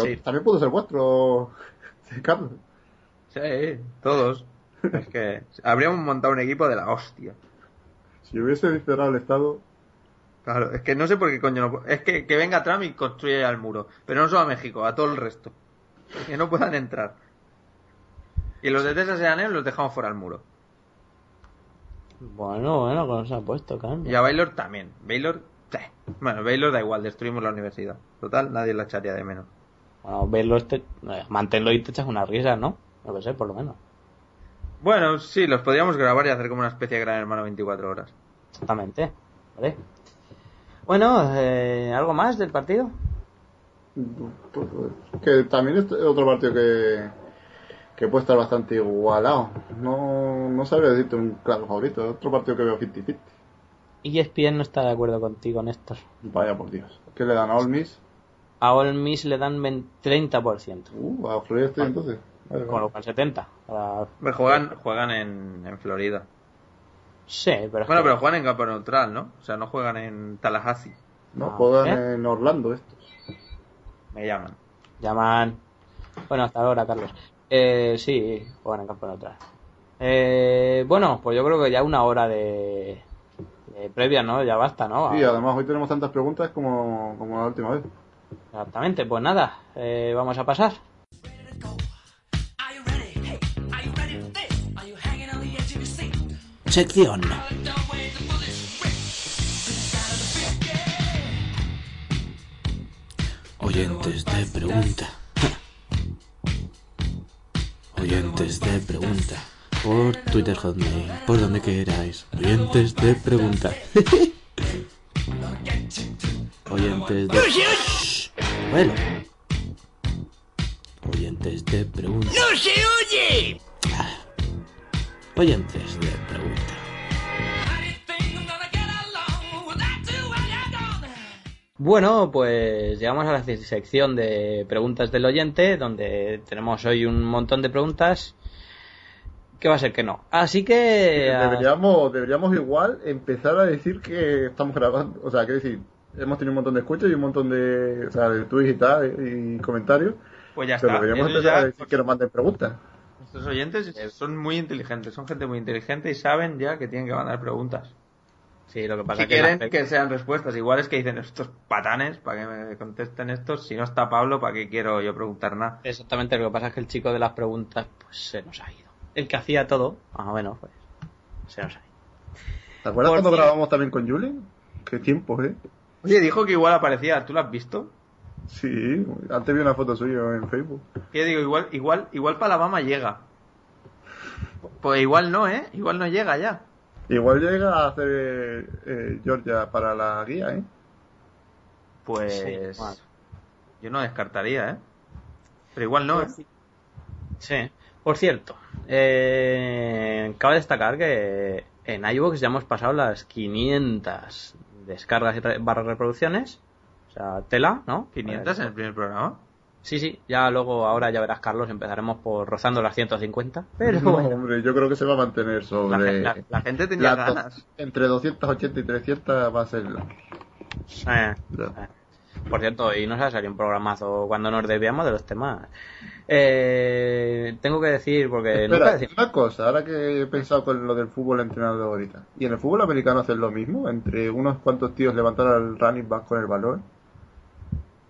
que
Sí.
también puede ser vuestro, Carlos.
Sí, todos. Es que habríamos montado un equipo de la hostia.
Si hubiese cerrado el estado,
Claro, es que no sé por qué coño no... Es que, que venga Trump y construya el muro. Pero no solo a México, a todo el resto. Que no puedan entrar. Y los de Texas A&M los dejamos fuera del muro.
Bueno, bueno, con se ha puesto, claro.
Y a Baylor también. Baylor... Bueno, Baylor da igual, destruimos la universidad. Total, nadie la echaría de menos.
Bueno, verlo, este, eh, manténlo y te echas una risa, ¿no? No que sé, por lo menos.
Bueno, sí, los podríamos grabar y hacer como una especie de gran hermano 24 horas.
Exactamente. ¿Vale? Bueno, eh, ¿algo más del partido?
que también es otro partido que, que puede estar bastante igualado. No, no sabría decirte un claro favorito, es otro partido que veo 50-50.
ESPN no está de acuerdo contigo, Néstor.
Vaya por Dios. ¿Qué le dan a All Miss?
A All Miss le dan 20 30%.
Uh, a Florida State entonces. Vale,
Con lo cual 70. Para-
Juegan, juegan en, en Florida.
Sí, pero
Bueno,
que-
pero juegan en campo neutral, ¿no? O sea, no juegan en Tallahassee.
No,
Ah,
juegan
¿eh?
en Orlando estos.
Me llaman.
Llaman. Bueno, hasta ahora, Carlos. Eh, sí, juegan en campo neutral. Eh, bueno, pues yo creo que ya una hora de, de previa, ¿no? Ya basta, ¿no?
Sí, además hoy tenemos tantas preguntas como, como la última vez.
Exactamente, pues nada, eh, vamos a pasar.
Sección. Oyentes de pregunta. Oyentes de pregunta. Por Twitter Hotmail, por donde queráis. Oyentes de pregunta. Oyentes de... Shh, Bueno. Oyentes de pregunta. ¡No se oye! Oyentes de pregunta.
Bueno, pues llegamos a la sección de preguntas del oyente, donde tenemos hoy un montón de preguntas que va a ser que no. Así que... ah,
Deberíamos, deberíamos igual empezar a decir que estamos grabando. O sea, que decir, hemos tenido un montón de escuchas y un montón de, o sea, de tweets y tal, y comentarios.
Pues ya
Pero
está.
deberíamos
Eso
empezar a decir que nos manden preguntas.
Nuestros oyentes son muy inteligentes, son gente muy inteligente y saben ya que tienen que mandar preguntas.
sí, lo que pasa
Si
es que...
quieren que sean respuestas, igual es que dicen estos patanes para que me contesten estos. Si no está Pablo, ¿para qué quiero yo preguntar nada?
Exactamente, lo que pasa es que el chico de las preguntas pues se nos ha ido. El que hacía todo, ah, bueno, pues se nos ha ido.
¿Te acuerdas
Por
cuando grabamos también con Julen? Qué tiempo, ¿eh?
Oye, dijo que igual aparecía, ¿tú lo has visto?
Sí, antes vi una foto suya en Facebook.
Que digo, igual, igual, igual para Alabama llega. Pues igual no, ¿eh? Igual no llega ya.
Igual llega a hacer eh, eh, Georgia para la guía, ¿eh?
Pues
Sí,
yo no descartaría, ¿eh? Pero igual no, ¿eh?
Sí. Por cierto, eh, cabe destacar que en iVoox ya hemos pasado las 500 descargas y barra reproducciones. O sea, tela, ¿no?
500 en el primer programa.
Sí, sí, ya luego, ahora ya verás, Carlos, empezaremos por rozando las 150. Pero
No, hombre, yo creo que se va a mantener sobre...
la- la gente tenía ganas.
entre 280 y 300 va a ser la...
eh, eh. Por cierto, hoy nos ha salido un programazo cuando nos desviamos de los temas. Eh, tengo que decir, porque nunca
Espera,
decimos-
una cosa, ahora que he pensado con lo del fútbol entrenado ahorita. ¿Y en el fútbol americano hacen lo mismo? Entre unos cuantos tíos levantar al running back con el balón.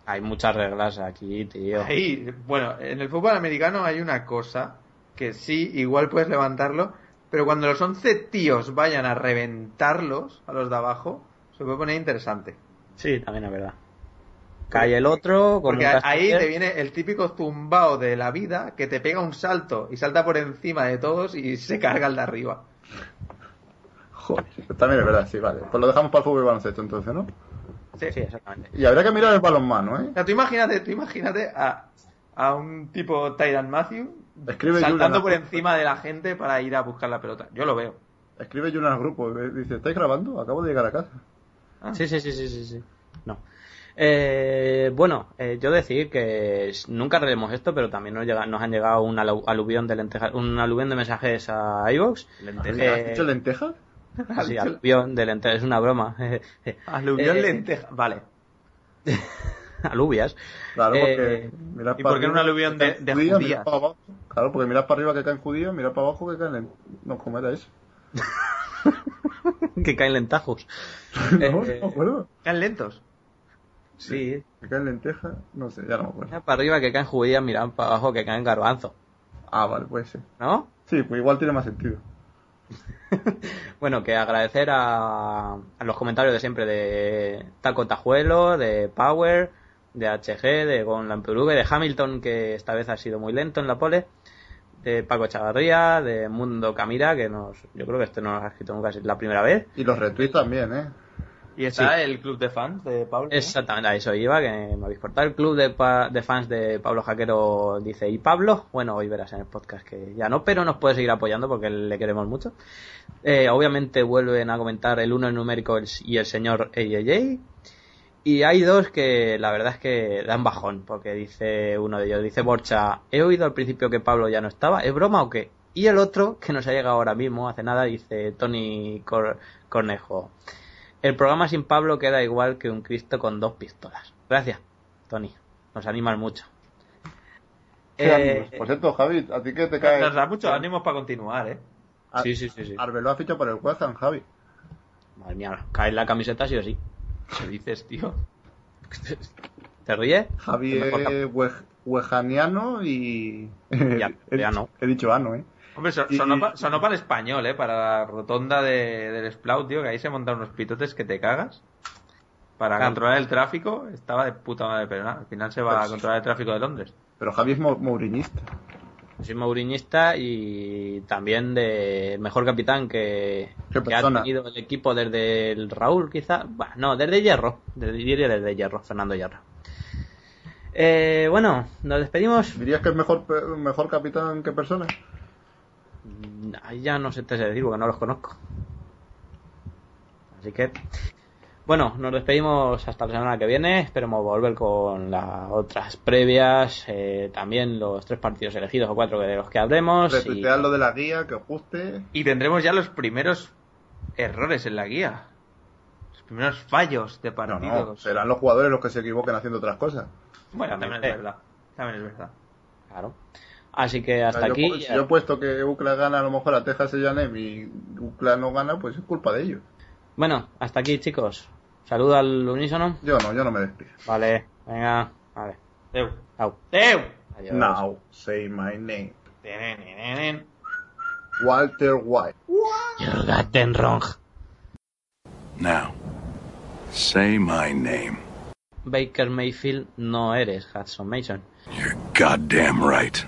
hay muchas reglas aquí, tío.
Ahí, bueno, en el fútbol americano hay una cosa que sí, igual puedes levantarlo, pero cuando los 11 tíos vayan a reventarlos a los de abajo, se puede poner interesante.
Sí, también es verdad. Cae el otro,
Porque ahí te viene el típico zumbao de la vida que te pega un salto y salta por encima de todos y se carga el de arriba.
Joder, también es verdad, sí, vale. Pues lo dejamos para el fútbol y baloncesto entonces, ¿no?
Sí.
Sí, exactamente.
Y habría que mirar el balonmano, ¿eh?
O sea, tú imagínate, tú imagínate a, a un tipo Tyran Matthew
Escribe
saltando
Julian-
por encima de la gente para ir a buscar la pelota. Yo lo veo.
Escribe Julian al grupo, eh, dice, ¿estáis grabando? Acabo de llegar a casa.
Sí, sí, sí, sí, sí, sí. No. Eh, bueno, eh, yo decir que nunca haremos esto, pero también nos, llega- nos han llegado un alu- aluvión de lentejas, un aluvión de mensajes a iVoox.
Lentejas.
Eh,
¿Has dicho lentejas?
Sí, aluvión de lentejas, es una broma.
Aluvión
Eh,
lenteja. Vale.
Alubias.
Claro, porque
Eh,
mirad
¿y
para
por qué un
arriba,
aluvión
que
de-
caen
de
judías,
judías?
mirad para abajo. Claro, porque mirad para arriba que caen judíos, mirad para abajo que caen len- No, ¿cómo era eso?
que caen lentajos.
no,
Eh,
no.
Están lentos.
Sí,
Que caen lentejas, no sé, ya no me acuerdo.
para arriba que caen judías, miran para abajo que caen garbanzos.
Ah, vale, puede ser.
¿No?
Sí, pues igual tiene más sentido.
Bueno, que agradecer a, a los comentarios de siempre de Taco Tajuelo, de Power, de HG, de Gon Lamperugue, de Hamilton, que esta vez ha sido muy lento en la pole, de Paco Chavarría, de Mundo Camira, que nos, yo creo que este no nos ha escrito nunca, es la primera vez.
Y los retweets también, ¿eh?
Y está el club de fans de Pablo.
Exactamente, a eso iba, que me habéis cortado. El club de, pa- de fans de Pablo Jaquero dice, ¿y Pablo? Bueno, hoy verás en el podcast que ya no, pero nos puede seguir apoyando porque le queremos mucho. Eh, obviamente vuelven a comentar el uno en numérico y el señor AJJ. Y hay dos que la verdad es que dan bajón, porque dice uno de ellos, dice Borcha, he oído al principio que Pablo ya no estaba, ¿es broma o qué? Y el otro, que nos ha llegado ahora mismo, hace nada, dice Tony Cor- Cornejo, el programa sin Pablo queda igual que un Cristo con dos pistolas. Gracias, Tony, nos animas mucho.
Qué
Eh.
Por cierto, Javi, ¿a ti qué te cae?
Nos da muchos ánimos para continuar, ¿eh?
Ar-
Sí, sí, sí, sí.
Arbeloa ha fichado por el Ham, Javi.
Madre mía, cae en la camiseta sí o sí.
¿Qué dices, tío?
¿Te ríes?
Javi es wejaniano y...
Ya,
he,
ya
dicho-
no.
he dicho ano, ¿eh?
Hombre, sonó, pa- sonó para el español, ¿eh? Para la rotonda de, del Splau, tío, que ahí se montan unos pitotes que te cagas. Para
Claro.
controlar el tráfico, estaba de puta madre, pero nada, al final se va
Pues-
a controlar el tráfico de Londres.
Pero Javi es mo- mourinista.
Soy mauriñista y también de mejor capitán que, ha tenido el equipo desde el Raúl, quizá. No, desde Hierro. Desde, diría desde Hierro, Fernando Hierro. Eh, bueno, nos despedimos.
¿Dirías que es mejor capitán que persona?
Ahí Ya no sé te decir porque no los conozco. Así que, bueno, nos despedimos hasta la semana que viene. Esperemos volver con las otras previas. eh, también los tres partidos elegidos o cuatro de los que hablemos. y-
Retuitear lo de la guía, que os guste.
Y tendremos ya los primeros errores en la guía. Los primeros fallos de partidos.
no, serán los jugadores los que se equivoquen haciendo otras cosas.
Bueno, también es verdad. También es verdad.
Claro. Así que hasta
yo,
aquí.
si yo he puesto que UCLA gana a lo mejor a Texas y Janem y UCLA no gana, pues es culpa de ellos.
Bueno, hasta aquí, chicos. Saludo al unísono.
Yo no, yo no me despido.
Vale, venga, vale.
Deu.
Au.
Deu.
Adiós.
Now, say my name. Walter White.
You got them wrong.
Now, say my name.
Baker Mayfield no eres Hudson Mason.
You're goddamn right.